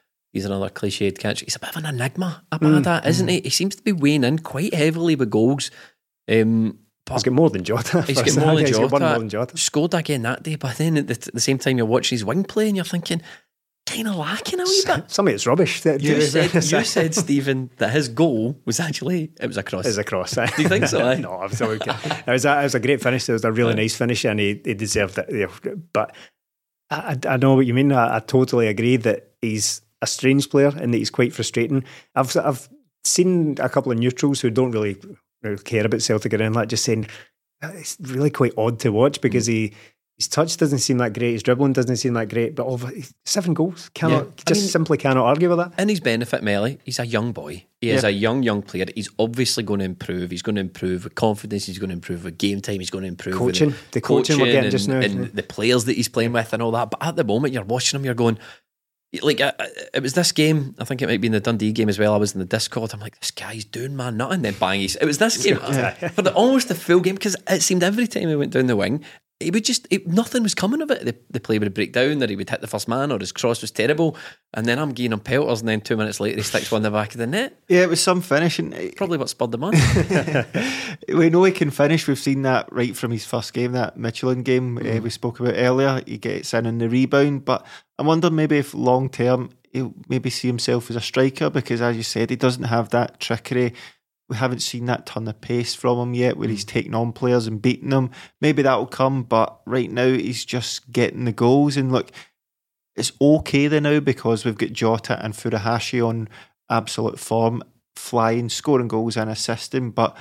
He's another cliched catch. He's a bit of an enigma, Abada, isn't he? He seems to be weighing in quite heavily with goals. Um, but He's got more than Jota. He's got more than He's Jota. got one more than Jota. Scored again that day, but then at the, at the same time you're watching his wing play and you're thinking, kind of lacking a wee bit. Some of it's rubbish. That- You said, you said, Stephen, that his goal was actually it was a cross. It's a cross. Do you think so? eh? no, I'm sorry. It was, a, it was a great finish. It was a really nice finish, and he, he deserved it. Yeah. But I, I I know what you mean. I, I totally agree that he's a strange player and that he's quite frustrating. I've I've seen a couple of neutrals who don't really care about Celtic or anything like just saying "Uh, it's really quite odd to watch because he. His touch doesn't seem that great. His dribbling doesn't seem that great. But over seven goals, cannot Yeah. Just mean- simply cannot argue with that. And his benefit, Melly, he's a young boy. He is Yeah. a young, young player. He's obviously going to improve. He's going to improve with confidence. He's going to improve with game time. He's going to improve with Coaching. The coaching we're getting and, just now. and the players that he's playing with and all that. But at the moment, you're watching him, you're going, like, uh, it was this game. I think it might be in the Dundee game as well. I was in the Discord. I'm like, this guy's doing man nothing. Then bang, he's, it was this game for the almost the full game because it seemed every time he went down the wing, he would just it, nothing was coming of it. The, the play would break down, or he would hit the first man, or his cross was terrible, and then I'm giving him pelters, and then two minutes later he sticks one in the back of the net. Yeah, it was some finish, and uh, Probably what spurred them on. we know he can finish. We've seen that right from his first game, that Midtjylland game uh, we spoke about earlier. He gets in in the rebound, but I wonder maybe if long term he'll maybe see himself as a striker because, as you said, he doesn't have that trickery. We haven't seen that ton of pace from him yet, where he's mm. taking on players and beating them. Maybe that'll come, but right now he's just getting the goals. And look, it's okay there now because we've got Jota and Furuhashi on absolute form, flying, scoring goals and assisting. But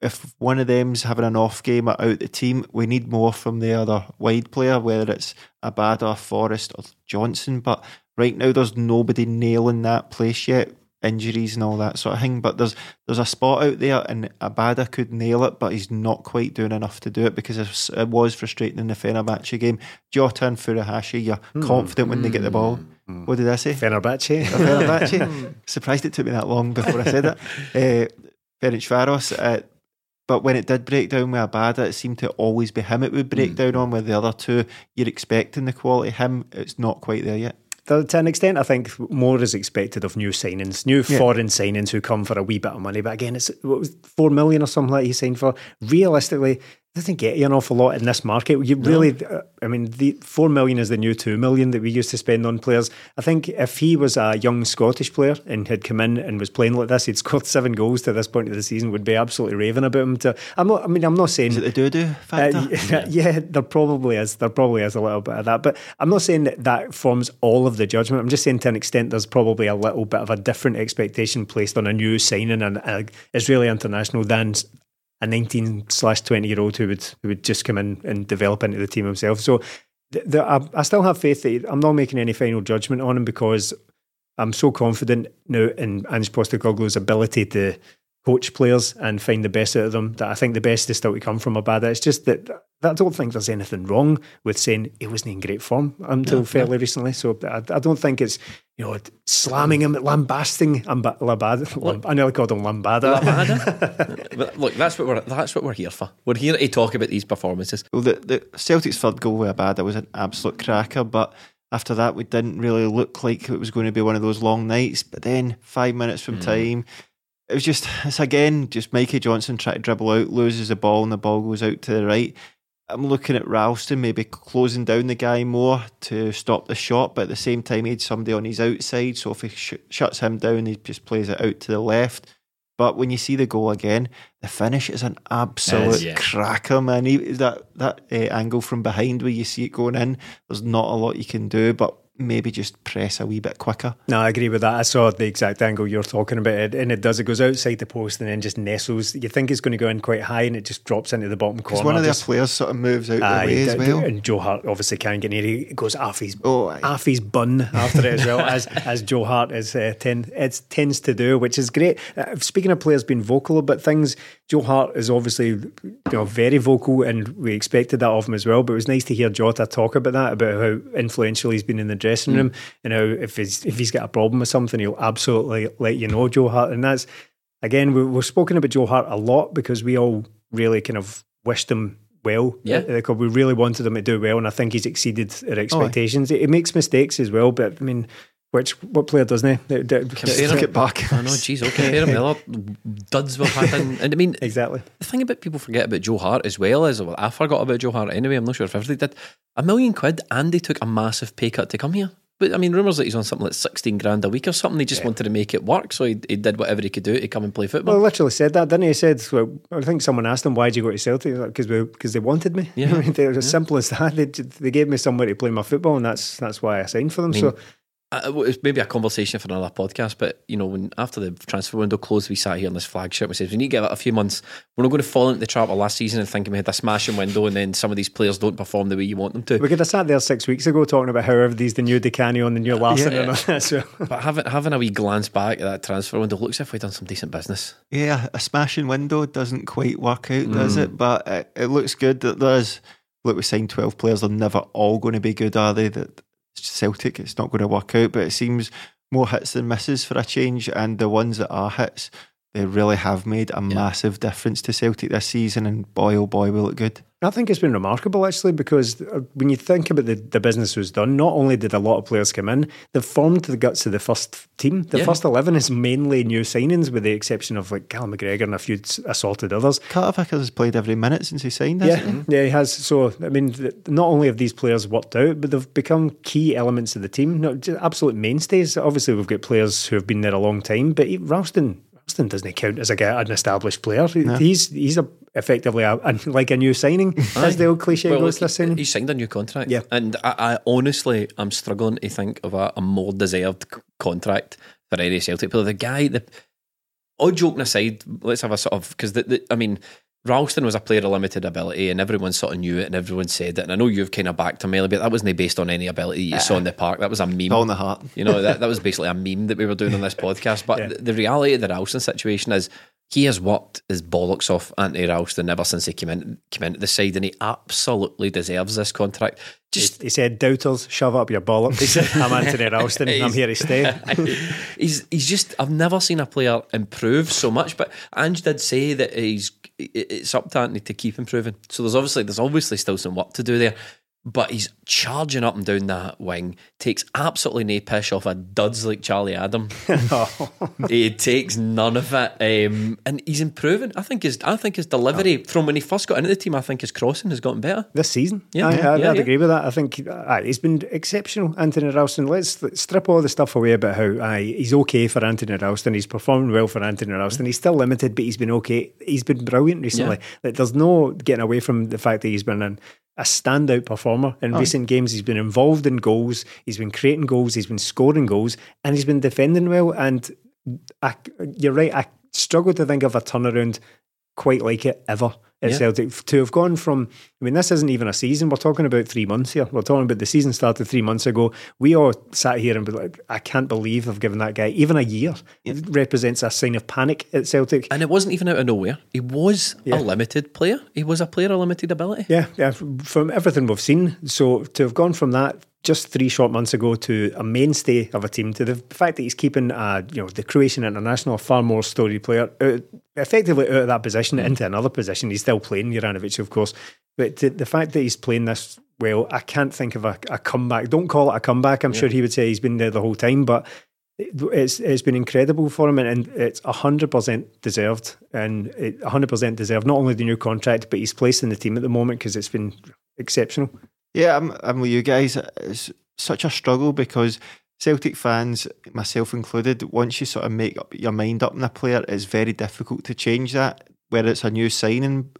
if one of them's having an off game or out the team, we need more from the other wide player, whether it's Abada, Forrest, or Johnson. But right now, there's nobody nailing that place yet. Injuries and all that sort of thing, but there's there's a spot out there, and Abada could nail it, but he's not quite doing enough to do it because it was, frustrating in the Fenerbahce game. Jota and Furuhashi, you're confident when they get the ball. What did I say? Fenerbahce. Fenerbahce. Surprised it took me that long before I said it. Uh, Ferencvaros. Uh, but when it did break down with Abada, it seemed to always be him it would break down on. With the other two, you're expecting the quality. Him, it's not quite there yet. To to an extent, I think more is expected of new signings, new Yeah. foreign signings who come for a wee bit of money. But again, it's what was four million or something like he signed for. Realistically, doesn't get you an awful lot in this market. You really, uh, I mean, the four million is the new two million that we used to spend on players. I think if he was a young Scottish player and had come in and was playing like this, he'd scored seven goals to this point of the season. Would be absolutely raving about him. To, I'm not. I mean, I'm not saying Is it the doo doo factor? uh, yeah, yeah, there probably is. There probably is a little bit of that. But I'm not saying that that forms all of the judgment. I'm just saying to an extent there's probably a little bit of a different expectation placed on a new signing and an Israeli international than a 19 slash 20 year old who would who would just come in and develop into the team himself. So th- th- I, I still have faith that I'm not making any final judgment on him because I'm so confident now in Ange Postecoglou's ability to coach players and find the best out of them that I think the best is still to come from a Abada. It's just that, that I don't think there's anything wrong with saying he wasn't in great form until fairly recently. So I, I don't think it's you know slamming him, lambasting Amba- Labada. Lam- I nearly called him Lambada. Labada. But look, that's what we're that's what we're here for. We're here to talk about these performances. Well, the, the Celtic's third goal with Abada was an absolute cracker, but after that, we didn't really look like it was going to be one of those long nights. But then, five minutes from hmm. time, it was just, it's again, just Mikey Johnson trying to dribble out, loses the ball, and the ball goes out to the right. I'm looking at Ralston maybe closing down the guy more to stop the shot, but at the same time, he had somebody on his outside. So if he sh- shuts him down, he just plays it out to the left. But when you see the goal again, the finish is an absolute yeah. cracker, man. That that uh, angle from behind where you see it going in, there's not a lot you can do, but maybe just press a wee bit quicker. No, I agree with that. I saw the exact angle you're talking about, it, and it does. It goes outside the post and then just nestles. You think it's going to go in quite high, and it just drops into the bottom corner. Because one of their Just- players sort of moves out Aye, the way as well. And Joe Hart obviously can't get near. He goes off his Oh, aye. off his bun after it as well as as Joe Hart is uh, ten, it tends to do, which is great. Uh, speaking of players being vocal about things, Joe Hart is obviously you know very vocal, and we expected that of him as well. But it was nice to hear Jota talk about that, about how influential he's been in the dressing mm. room, and how if he's if he's got a problem with something, he'll absolutely let you know, Joe Hart. And that's again, we, we've spoken about Joe Hart a lot because we all really kind of wished him well Yeah. club. We really wanted him to do well, and I think he's exceeded Oh, our expectations. he, he makes mistakes as well, but I mean, which what player doesn't he? That- that- Compare him. Get back. I know, jeez, okay. Compare him to other duds we've had. In, and I mean, exactly. the thing about people forget about Joe Hart as well is, well, I forgot about Joe Hart anyway. I'm not sure if everybody did. A million quid, and they took a massive pay cut to come here. But I mean, rumours that he's on something like 16 grand a week or something. He just wanted to make it work, so he, he did whatever he could do to come and play football. Well, I literally said that, didn't he? He said, well, I think someone asked him, "Why did you go to Celtic? Because because they wanted me. Yeah. I mean, they were as simple as that. They, they gave me somewhere to play my football, and that's that's why I signed for them. mean, so Well, it's maybe a conversation for another podcast, but you know, when after the transfer window closed, we sat here on this flagship. We said we need to give it a few months. We're not going to fall into the trap of last season and thinking we had a smashing window, and then some of these players don't perform the way you want them to. we could have sat there six weeks ago talking about how everybody's the new Di Canio and the new Larsson Yeah. and all that. So But having having a wee glance back at that transfer window looks as if we've done some decent business. Yeah, a smashing window doesn't quite work out, does Mm. it? But it, it looks good that there's. Look, we signed 12 players. They're never all going to be good, are they? That Celtic, it's not going to work out. But it seems more hits than misses for a change. And the ones that are hits, they really have made a massive difference to Celtic this season. And boy, oh boy, will it good. I think it's been remarkable actually because uh, when you think about the, the business was done, not only did a lot of players come in, they formed the guts of the first team. The Yeah. first 11 is mainly new signings with the exception of like Cal McGregor and a few s- assaulted others. Carter Vickers has played every minute since he signed, Yeah, hasn't he? yeah, he has. So, I mean, not only have these players worked out, but they've become key elements of the team, not just absolute mainstays. Obviously, we've got players who have been there a long time, but he, Ralston, Ralston doesn't count as a, guy- an established player. He's he's a, effectively a, a- like a new signing, as the old cliche Well, goes. look, This signing. he signed a new contract. Yeah. And I, I honestly, I'm struggling to think of a, a more deserved c- contract for any Celtic player. The guy, the all joking aside, let's have a sort of because the, the, I mean. Ralston was a player of limited ability, and everyone sort of knew it, and everyone said it. And I know you've kind of backed him a little bit. That wasn't based on any ability you saw in the park. That was a meme. In the heart. You know, that, that was basically a meme that we were doing on this podcast. But Yeah. the, the reality of the Ralston situation is he has worked his bollocks off Anthony Ralston ever since he came in came into the side, and he absolutely deserves this contract. Just he said, "Doubters, shove up your bollocks." I'm Anthony Ralston. And I'm here to stay. he's he's just I've never seen a player improve so much. But Ange did say that he's it's up to Anthony to keep improving. So there's obviously there's obviously still some work to do there. But he's charging up and down that wing, takes absolutely no piss off a duds like Charlie Adam. he takes none of it, um, and he's improving. I think his I think his delivery from when he first got into the team, I think his crossing has gotten better. this season. Yeah, I, yeah, I'd, yeah, yeah. agree with that. I think uh, he's been exceptional, Anthony Ralston. Let's, let's strip all the stuff away about how aye, he's okay for Anthony Ralston. He's performing well for Anthony Ralston. He's still limited, but he's been okay. He's been brilliant recently. Like, there's no getting away from the fact that he's been an, a standout performer in recent games. He's been involved in goals. He's been creating goals. He's been scoring goals, and he's been defending well. And I, you're right. I struggle to think of a turnaround quite like it ever at Yeah. Celtic to have gone from. I mean, this isn't even a season. We're talking about three months here. We're talking about the season started three months ago. We all sat here and be like, I can't believe I've given that guy even a year. It represents a sign of panic at Celtic. And it wasn't even out of nowhere. He was Yeah. a limited player. He was a player of limited ability. Yeah, yeah. From everything we've seen, so to have gone from that just three short months ago to a mainstay of a team, to the fact that he's keeping, uh, you know, the Croatian international, a far more storied player, out, effectively out of that position into another position. He's still playing Juranovic, of course, but the fact that he's playing this well, I can't think of a, a comeback. Don't call it a comeback. I'm sure he would say he's been there the whole time, but it's it's been incredible for him, and, and it's hundred percent deserved, and hundred percent deserved. Not only the new contract, but he's placed in the team at the moment because it's been exceptional. Yeah, I'm, I'm with you guys. It's such a struggle because Celtic fans, myself included, once you sort of make up your mind up on a player, it's very difficult to change that. Whether it's a new signing,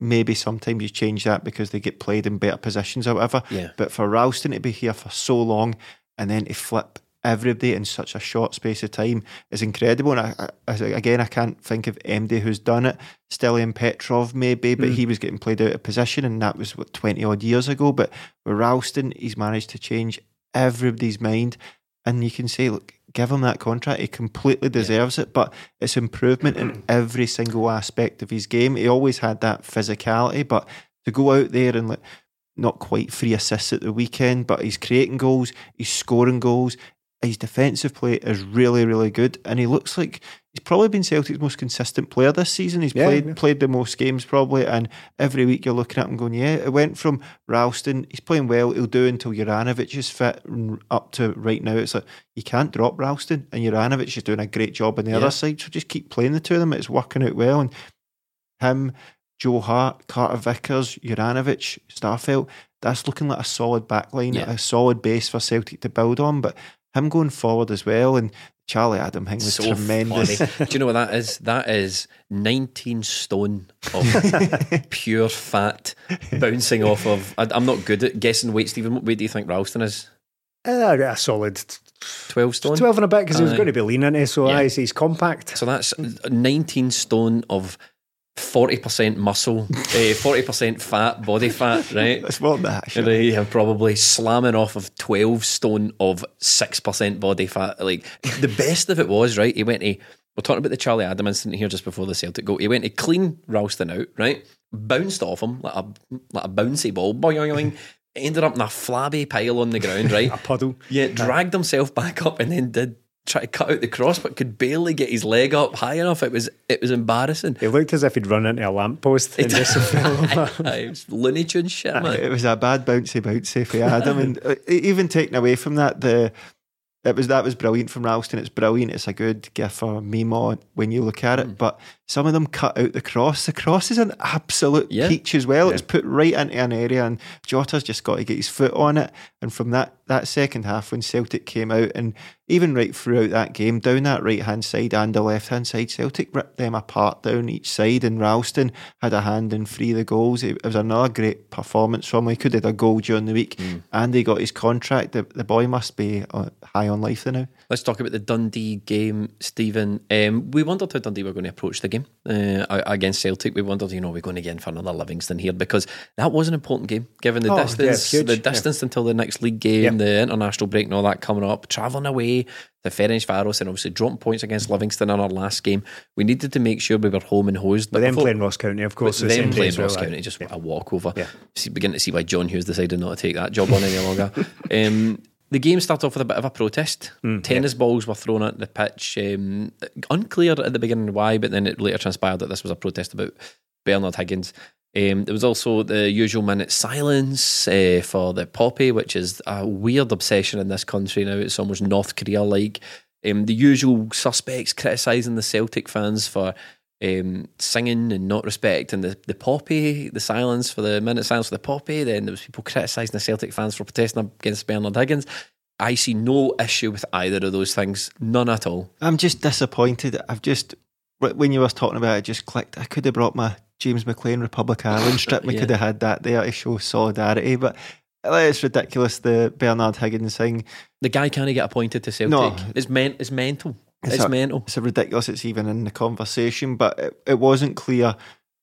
maybe sometimes you change that because they get played in better positions or whatever. Yeah. But for Ralston to be here for so long and then to flip everybody in such a short space of time is incredible. And I, I, again, I can't think of MD who's done it. Stiliyan Petrov, maybe, but hmm. he was getting played out of position, and that was what twenty odd years ago. But with Ralston, he's managed to change everybody's mind, and you can say, look, give him that contract. He completely deserves it. But it's improvement in every single aspect of his game. He always had that physicality, but to go out there and like not quite three assists at the weekend, but he's creating goals, he's scoring goals. His defensive play is really, really good, and he looks like he's probably been Celtic's most consistent player this season. He's Yeah, played yeah. played the most games probably, and every week you're looking at him going, yeah, it went from Ralston, he's playing well, he'll do until Juranovic is fit, up to right now. It's like you can't drop Ralston, and Juranovic is doing a great job on the Yeah. other side. So just keep playing the two of them. It's working out well, and him, Joe Hart, Carter Vickers, Juranovic, Starfelt. That's looking like a solid backline, a solid base for Celtic to build on. But him going forward as well, and Charlie Adam thing was so tremendous. funny. Do you know what that is? That is 19 stone of pure fat bouncing off of. I, I'm not good at guessing weight, Stephen. What weight do you think Ralston is? Uh, a solid 12 stone? 12 and a bit because he was going to be lean into so Yeah. aye, so he's compact. So that's 19 stone of 40% muscle, eh, 40% fat, body fat, right? That's more than that. They have probably slamming off of 12 stone of 6% body fat. Like, the best of it was, right? He went to, we're talking about the Charlie Adam incident here just before the Celtic goal. He went to clean Ralston out, right? Bounced off him like a, like a bouncy ball. Boing, ended up in a flabby pile on the ground, right? A puddle. Yeah, dragged himself back up and then did try to cut out the cross, but could barely get his leg up high enough. It was it was embarrassing. It looked as if he'd run into a lamppost and just fell over. it was Looney Tune shit, man. It was a bad bouncy bouncy for Adam, and uh, even taken away from that, the it was that was brilliant from Ralston. It's brilliant. It's a good gift for Mimo when you look at Mm. it. But some of them cut out the cross. The cross is an absolute Yeah. peach as well. It's put right into an area, and Jota's just got to get his foot on it. And from that that second half, when Celtic came out, and even right throughout that game, down that right hand side and the left hand side, Celtic ripped them apart down each side. And Ralston had a hand in three of the goals. It, it was another great performance from him. He could have had a goal during the week, Mm. and he got his contract. The, the boy must be uh, high on life now. Let's talk about the Dundee game, Stephen. Um, we wondered how Dundee were going to approach the game uh, against Celtic. We wondered, you know, we're going to get in for another Livingston here because that was an important game, given the Oh, yeah, distance, huge, the yeah. distance until the next league game, Yep. the international break, and all that coming up. Travelling away to Ferencvaros and obviously dropping points against Livingston in our last game. We needed to make sure we were home and hosed. But then before- playing Ross County, of course. but the same playing as well, Ross. County, just a walkover. Yeah. See, beginning to see why John Hughes decided not to take that job on any longer. um, the game started off with a bit of a protest. Mm, Tennis balls were thrown at the pitch. Um, unclear at the beginning why, but then it later transpired that this was a protest about Bernard Higgins. Um, there was also the usual minute silence uh, for the poppy, which is a weird obsession in this country now. It's almost North Korea like. Um, the usual suspects criticising the Celtic fans for um, singing and not respecting the, the poppy, the silence for the minute silence for the poppy. Then there was people criticising the Celtic fans for protesting against Bernard Higgins. I see no issue with either of those things, none at all. I'm just disappointed. I've just when you was talking about it, just clicked. I could have brought my James McClean Republic Island strip. We Yeah. could have had that there to show solidarity, but it's ridiculous. The Bernard Higgins thing. The guy can't get appointed to Celtic. No. It's men- It's mental. It's, a- mental. It's a ridiculous. It's even in the conversation, but it, it wasn't clear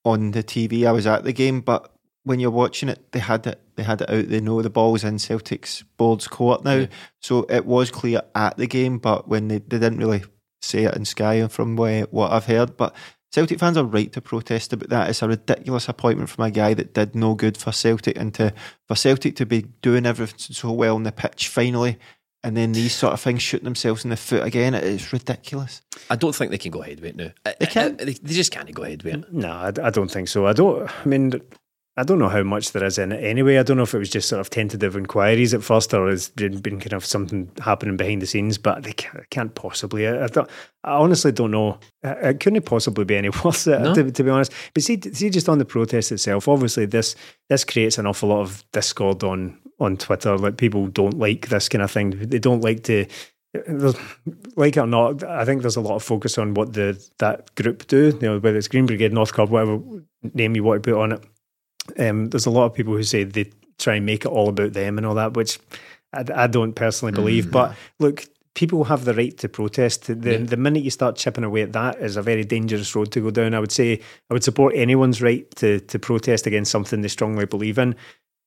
on the TV. I was at the game, but when you're watching it, they had it. They had it out. They know the ball's in Celtic's boards court now, Yeah. so it was clear at the game. But when they, they didn't really say it in Sky, and from what I've heard, but Celtic fans are right to protest about that. It's a ridiculous appointment from a guy that did no good for Celtic, and to for Celtic to be doing everything so well on the pitch finally, and then these sort of things shooting themselves in the foot again. It's ridiculous. I don't think they can go ahead with it now. They uh, can't. Uh, they, they just can't go ahead with it. No, I, I don't think so. I don't. I mean, I don't know how much there is in it anyway. I don't know if it was just sort of tentative inquiries at first, or has been, been kind of something happening behind the scenes. But they can't, can't possibly. I, I, don't, I honestly don't know. It it couldn't possibly be any worse, uh, No. to, to be honest. But see, see, just on the protest itself, obviously this this creates an awful lot of discord on on Twitter. Like people don't like this kind of thing. They don't like to. like it or not, I think there's a lot of focus on what the that group do. You know, whether it's Green Brigade, North Curve, whatever name you want to put on it. Um, there's a lot of people who say they try and make it all about them and all that, which I, I don't personally believe. But look, people have the right to protest. The the minute you start chipping away at that is a very dangerous road to go down. I would say I would support anyone's right to to protest against something they strongly believe in.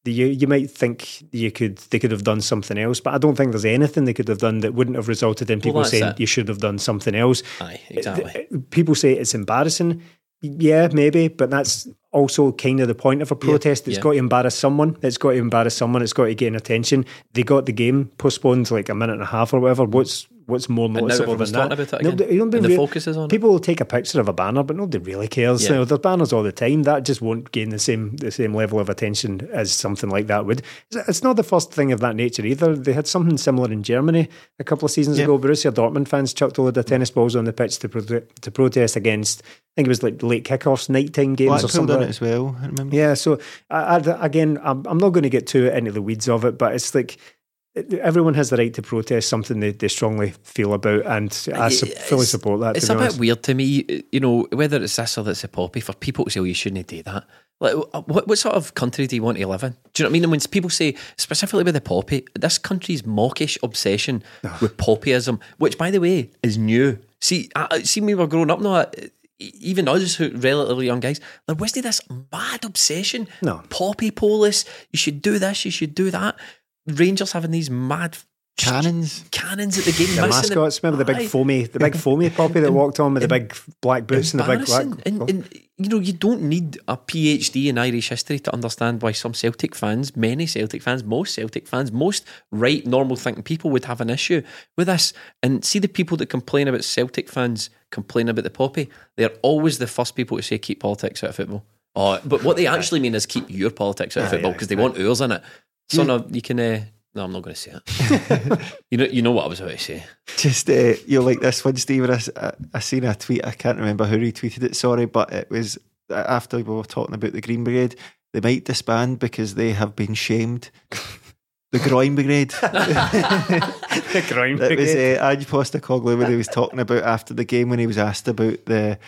You, you might think you could they could have done something else, but I don't think there's anything they could have done that wouldn't have resulted in people that's saying it. you should have done something else. Aye, exactly. People say it's embarrassing. Yeah, maybe, but that's also kind of the point of a protest. It's yeah. got to embarrass someone. It's got to embarrass someone. It's got to gain attention. They got the game postponed like a minute and a half or whatever. What's what's more now noticeable everyone's than that. about it Nobody- again, you and the rea- focus is on it. People will take a picture of a banner, but nobody really cares. Yeah. You know, there's banners all the time. That just won't gain the same the same level of attention as something like that would. It's- It's not the first thing of that nature either. They had something similar in Germany a couple of seasons Yeah. ago. Borussia Dortmund fans chucked a load of tennis balls on the pitch to prote- to protest against. I think it was like late kickoffs, nighttime games or Blackpool something. done like it as well. I remember. yeah, so I, I, again, I'm, I'm not going to get too into the weeds of it, but it's like everyone has the right to protest something they, they strongly feel about, and I su- fully support that. It's a be bit weird to me, you know, whether it's this or that's a poppy, for people to say, oh, you shouldn't do that. Like, what, what sort of country do you want to live in? Do you know what I mean? And when people say, specifically with the poppy, this country's mawkish obsession with poppyism, which, by the way, is new. See, I, see, when we were growing up now, even us, who relatively young guys, there wasn't this mad obsession. No. Poppy police, you should do this, you should do that. Rangers having these mad Cannons. cannons at the game. The missing them. mascots, remember the big foamy, the big foamy puppy that walked on with the big black boots and the big black. And, and you know, you don't need a PhD in Irish history to understand why some Celtic fans, many Celtic fans, most Celtic fans, most right, normal thinking people would have an issue with this. And see the people that complain about Celtic fans complain about the poppy. They're always the first people to say keep politics out of football. Oh, but what they actually mean is keep your politics out of Aye, football because they want ours in it. So no, you can. Uh, no, I'm not going to say it. you know, you know what I was about to say. Just uh, you like this one, Stephen. I, s- I, I seen a tweet. I can't remember who retweeted it. Sorry, but it was uh, after we were talking about the Green Brigade. They might disband because they have been shamed. The Groin Brigade. the ground That was brigade. uh, Ange Postecoglou when he was talking about after the game when he was asked about the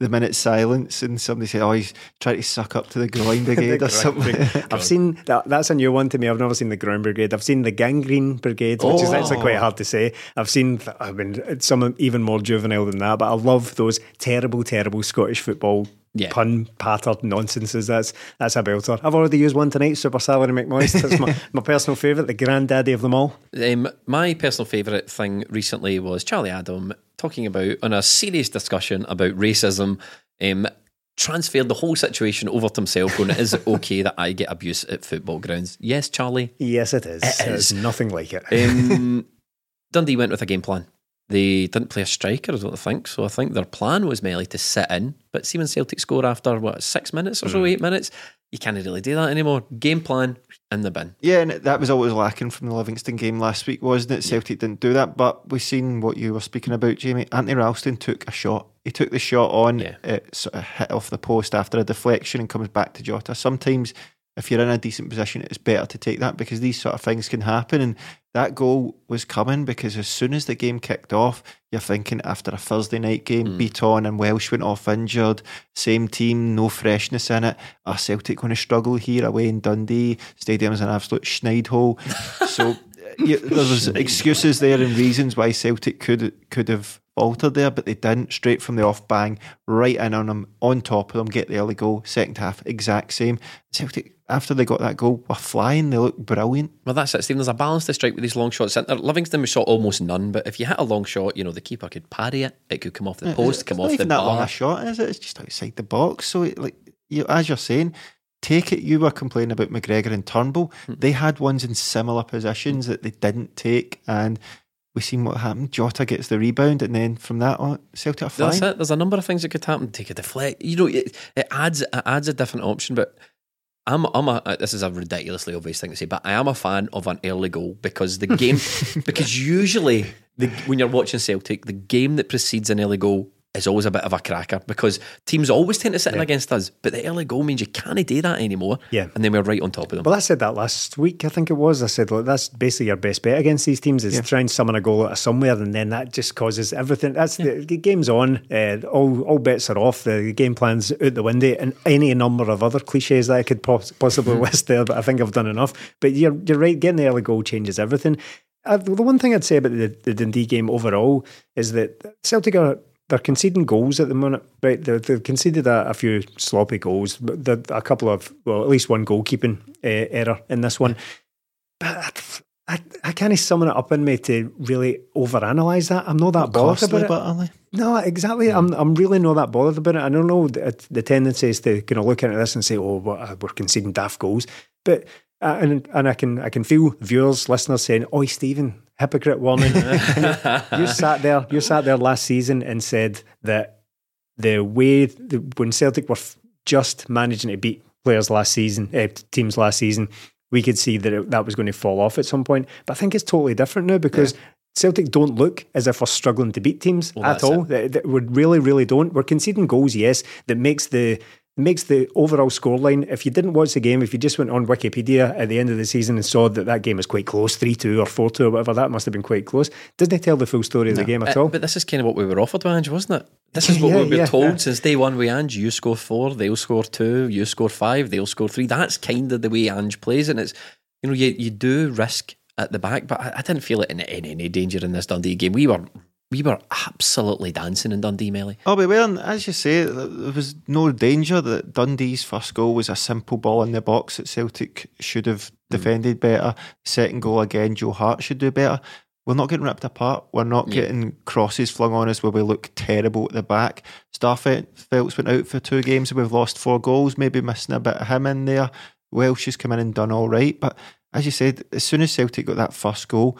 the minute silence and somebody said, "Oh, he's trying to suck up to the Groin Brigade or Ground something." Brigade. I've seen that. That's a new one to me. I've never seen the ground brigade. I've seen the gangrene brigade, which is actually quite oh. hard to say. I've seen. I mean, some even more juvenile than that. But I love those terrible, terrible Scottish football. Yeah. Pun pattered nonsenses. That's that's a belter. I've already used one tonight. Super Salary McMoist. That's my, my personal favourite. The granddaddy of them all. Um, my personal favourite thing recently was Charlie Adam talking about, on a serious discussion about racism, um, transferred the whole situation over to himself, going, Is it okay that I get abuse at football grounds? Yes, Charlie. Yes, it is. It It's is. nothing like it. Um, Dundee went with a game plan. They didn't play a striker, I don't think. So I think their plan was merely to sit in. But see, when Celtic score after, what, six minutes or so, mm. eight minutes, you can't really do that anymore. Game plan in the bin. Yeah, and that was always lacking from the Livingston game last week, wasn't it? Celtic didn't do that, but we've seen what you were speaking about, Jamie. Anthony Ralston took a shot. He took the shot on, Yeah. it sort of hit off the post after a deflection and comes back to Jota. Sometimes, if you're in a decent position, it's better to take that because these sort of things can happen. And that goal was coming because as soon as the game kicked off, you're thinking after a Thursday night game, hmm. Bitton and Welsh went off injured, same team, no freshness in it. Are Celtic going to struggle here away in Dundee? Stadium's an absolute schneid hole. so uh, yeah, there was excuses there and reasons why Celtic could could have faltered there, but they didn't. Straight from the off bang, right in on them, on top of them, get the early goal. Second half, exact same. Celtic after they got that goal, were flying. They looked brilliant. Well, that's it, Stephen. There's a balance to strike with these long shots. Livingston was shot almost none, but if you hit a long shot, you know, the keeper could parry it. It could come off the post, It's come off the that long a shot, is it? It's just outside the box. So, it, like you, as you're saying, take it. You were complaining about McGregor and Turnbull. Hmm. They had ones in similar positions that they didn't take, and we seen what happened. Jota gets the rebound, and then from that on, Celtic are flying. That's it. There's a number of things that could happen. Take a deflect. You know, it, it adds it adds a different option. But I'm I'm a uh, this is a ridiculously obvious thing to say, but I am a fan of an early goal because the game because usually the, when you're watching Celtic, the game that precedes an early goal is always a bit of a cracker because teams always tend to sit in against us, but the early goal means you can't do that anymore. Yeah. and then we're right on top of them. Well, I said that last week. I think it was. I said look, that's basically your best bet against these teams is try and summon a goal out of somewhere, and then that just causes everything. That's the, the game's on. Uh, all all bets are off. The game plan's out the window, and any number of other cliches that I could pos- possibly list there. But I think I've done enough. But you're you're right. Getting the early goal changes everything. Uh, the one thing I'd say about the, the Dundee game overall is that Celtic are they're conceding goals at the minute. Right, they've, they've conceded a, a few sloppy goals, but a couple of well, at least one goalkeeping uh, error in this one. But I, I, I can't sum it up in me to really overanalyze that. I'm not that bothered about it. but. No, exactly. I'm I'm really not that bothered about it. I don't know the, the tendency is to kind of look at this and say, "Oh, uh, we're conceding daft goals," but uh, and and I can I can feel viewers, listeners saying, "Oh, Stephen, hypocrite warning. you sat there, you sat there last season and said that the way the, when Celtic were f- just managing to beat players last season, uh, teams last season, we could see that it, that was going to fall off at some point. But I think it's totally different now because. Celtic don't look as if we're struggling to beat teams Well, at all. They- we really, really don't. We're conceding goals, yes, that makes the makes the overall scoreline. If you didn't watch the game, if you just went on Wikipedia at the end of the season and saw that that game was quite close, three two or four two or whatever, that must have been quite close. Didn't they tell the full story of the game at Uh, all. But this is kind of what we were offered, Ange, wasn't it? This is what Yeah, we were yeah, told yeah. since day one with Ange. You score four, they'll score two. You score five, they'll score three. That's kind of the way Ange plays, and it's you know you you do risk at the back, but I, I didn't feel it in, in any danger in this Dundee game. We were we were absolutely dancing in Dundee, Melly. Oh, we weren't. As you say, there was no danger that Dundee's first goal was a simple ball in the box that Celtic should have hmm. defended better. Second goal again, Joe Hart should do better. We're not getting ripped apart. We're not Yeah. getting crosses flung on us where we look terrible at the back. Starfelt's went out for two games and we've lost four goals, maybe missing a bit of him in there. Welsh has come in and done all right. But as you said, as soon as Celtic got that first goal,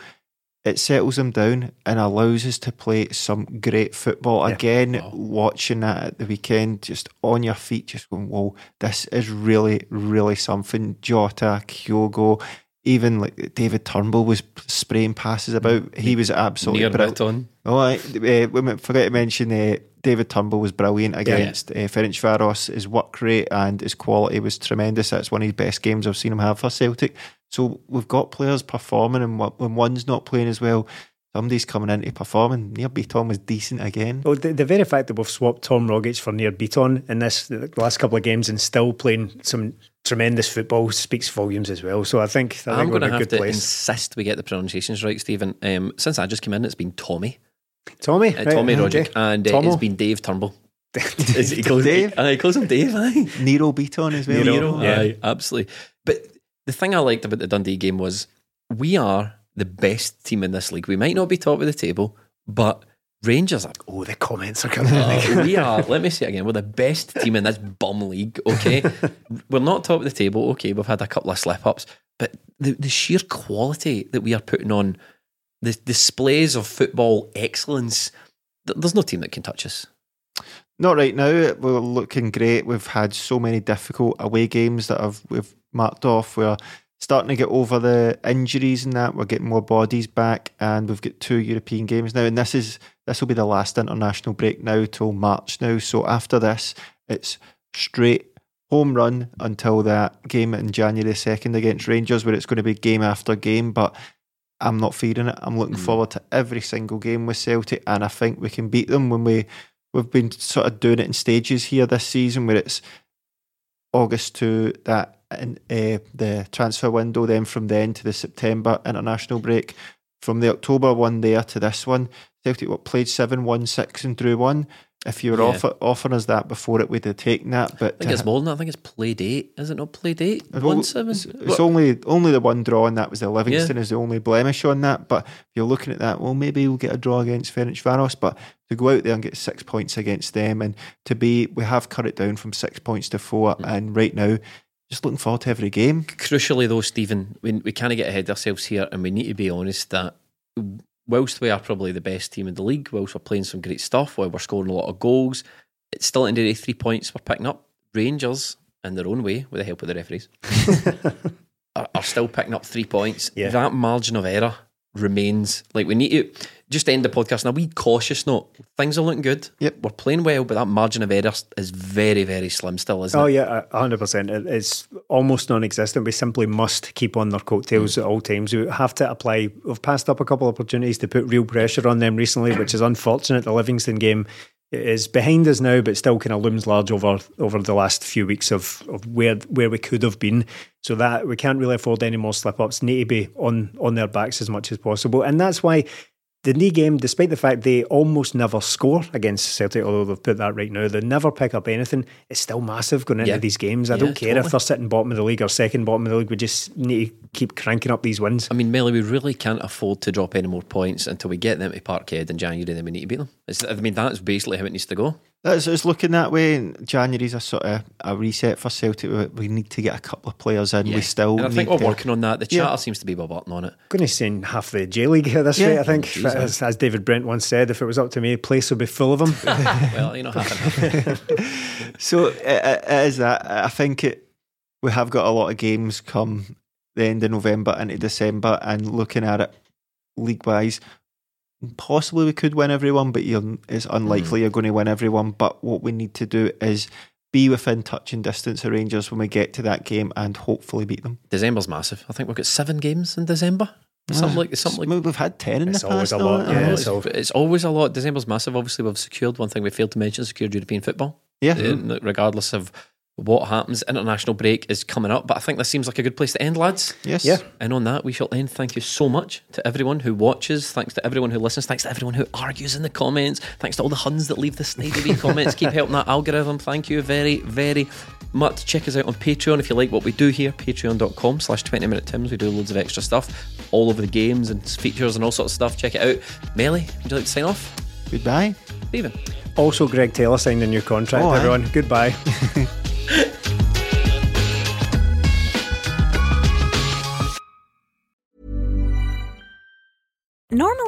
it settles them down and allows us to play some great football. Again, watching that at the weekend, just on your feet, just going, whoa, this is really, really something. Jota, Kyogo, even like David Turnbull was spraying passes about. He was absolutely Near brilliant. Bitton. Oh, I, uh, we might forget to mention uh, David Turnbull was brilliant against uh, Ferencvaros. His work rate and his quality was tremendous. That's one of his best games I've seen him have for Celtic. So we've got players performing, and when one's not playing as well, somebody's coming in to perform. And Nir Bitton was decent again. Well, the, the very fact that we've swapped Tom Rogic for Nir Bitton in this the last couple of games and still playing some tremendous football speaks volumes as well. So I think, I I'm going to in have good to place. insist we get the pronunciations right, Stephen. Um, since I just came in, it's been Tommy, Tommy, uh, right, Tommy okay. Rogic, and uh, it's been Dave Turnbull. Is he calls Dave? Aye, he calls him Dave. Aye. Nero Beaton as well. Nero, yeah. aye, absolutely. But the thing I liked about the Dundee game was we are the best team in this league. We might not be top of the table, but Rangers are. Oh, the comments are coming. Uh, we are. Let me say it again. We're the best team in this bum league. Okay, we're not top of the table. Okay, we've had a couple of slip ups, but the the sheer quality that we are putting on, the displays of football excellence. There's no team that can touch us. Not right now. We're looking great. We've had so many difficult away games that have we've marked off. We're starting to get over the injuries and that. We're getting more bodies back, and we've got two European games now. And this is this will be the last international break now till March now. So after this, it's straight home run until that game in January second against Rangers, where it's going to be game after game. But I'm not fearing it. I'm looking mm. forward to every single game with Celtic, and I think we can beat them when we we've been sort of doing it in stages here this season, where it's August to that in, uh, the transfer window, then from then to the September international break, from the October one there to this one. Celtic what played seven, one, six, and drew one. If you were Yeah. offer, offering us that before it, we'd have taken that. But I think it's more than that. I think it's play date. Is it not play date? well, One seven. It's, it's only only the one draw, and that was the Livingston is the only blemish on that. But if you're looking at that, well, maybe we'll get a draw against Ferencvaros. But to go out there and get six points against them, and to be, we have cut it down from six points to four, Hmm. and right now, just looking forward to every game. Crucially, though, Stephen, we, we can't get ahead of ourselves here, and we need to be honest that whilst we are probably the best team in the league, whilst we're playing some great stuff, while we're scoring a lot of goals, it's still at the end of the day, three points we're picking up. Rangers, in their own way, with the help of the referees, are, are still picking up three points. Yeah. That margin of error remains. Like we need to just end the podcast now. Be cautious note. Things are looking good. Yep. we're playing well, but that margin of error is very, very slim still, isn't it Oh it? yeah, a hundred percent. It's almost non-existent. We simply must keep on their coattails at all times. We have to apply. We've passed up a couple of opportunities to put real pressure on them recently, which is unfortunate. The Livingston game is behind us now, but still kind of looms large over over the last few weeks of, of where where we could have been. So that we can't really afford any more slip ups. Need to be on on their backs as much as possible, and that's why. The knee game, despite the fact they almost never score against Celtic, although they've put that right now, they never pick up anything. It's still massive going into Yeah. these games. I Yeah, don't care totally. if they're sitting bottom of the league or second bottom of the league. We just need to keep cranking up these wins. I mean, Melly, we really can't afford to drop any more points until we get them to Parkhead in January. Then we need to beat them. It's, I mean, that's basically how it needs to go. It's, it's looking that way. And January's a sort of a reset for Celtic. We- We need to get a couple of players in. We still and I think need we're to, working on that. The Yeah. charter seems to be button on it. going to send half the J League at this Yeah. rate, I think. Oh, Jeez, as, as David Brent once said, if it was up to me, the place would be full of them. well, you know, half and half. So it, it it is that. I think it. We have got a lot of games come the end of November into December, and looking at it league wise, possibly we could win everyone, but you're, it's unlikely you're going to win everyone. But what we need to do is be within touching distance of Rangers when we get to that game, and hopefully beat them. December's massive. I think we've got seven games in December. Something like something like We've had ten in It's the past. always a lot, yeah, it's it's, all- it's always a lot. December's massive. Obviously, we've secured one thing we failed to mention: secured European football. yeah. Uh, regardless of what happens, international break is coming up. But I think this seems like a good place to end, lads. Yes. Yeah. And on that, we shall end. Thank you so much to everyone who watches. Thanks to everyone who listens. Thanks to everyone who argues in the comments. Thanks to all the Huns that leave the snidey comments. Keep helping that algorithm. Thank you very, very much. Check us out on Patreon if you like what we do here. Patreon.com slash 20 minute Tims. We do loads of extra stuff all over the games and features and all sorts of stuff. Check it out. Melly, would you like to sign off? Goodbye. Stephen. also, Greg Taylor signed a new contract, Oh, aye. everyone. Goodbye.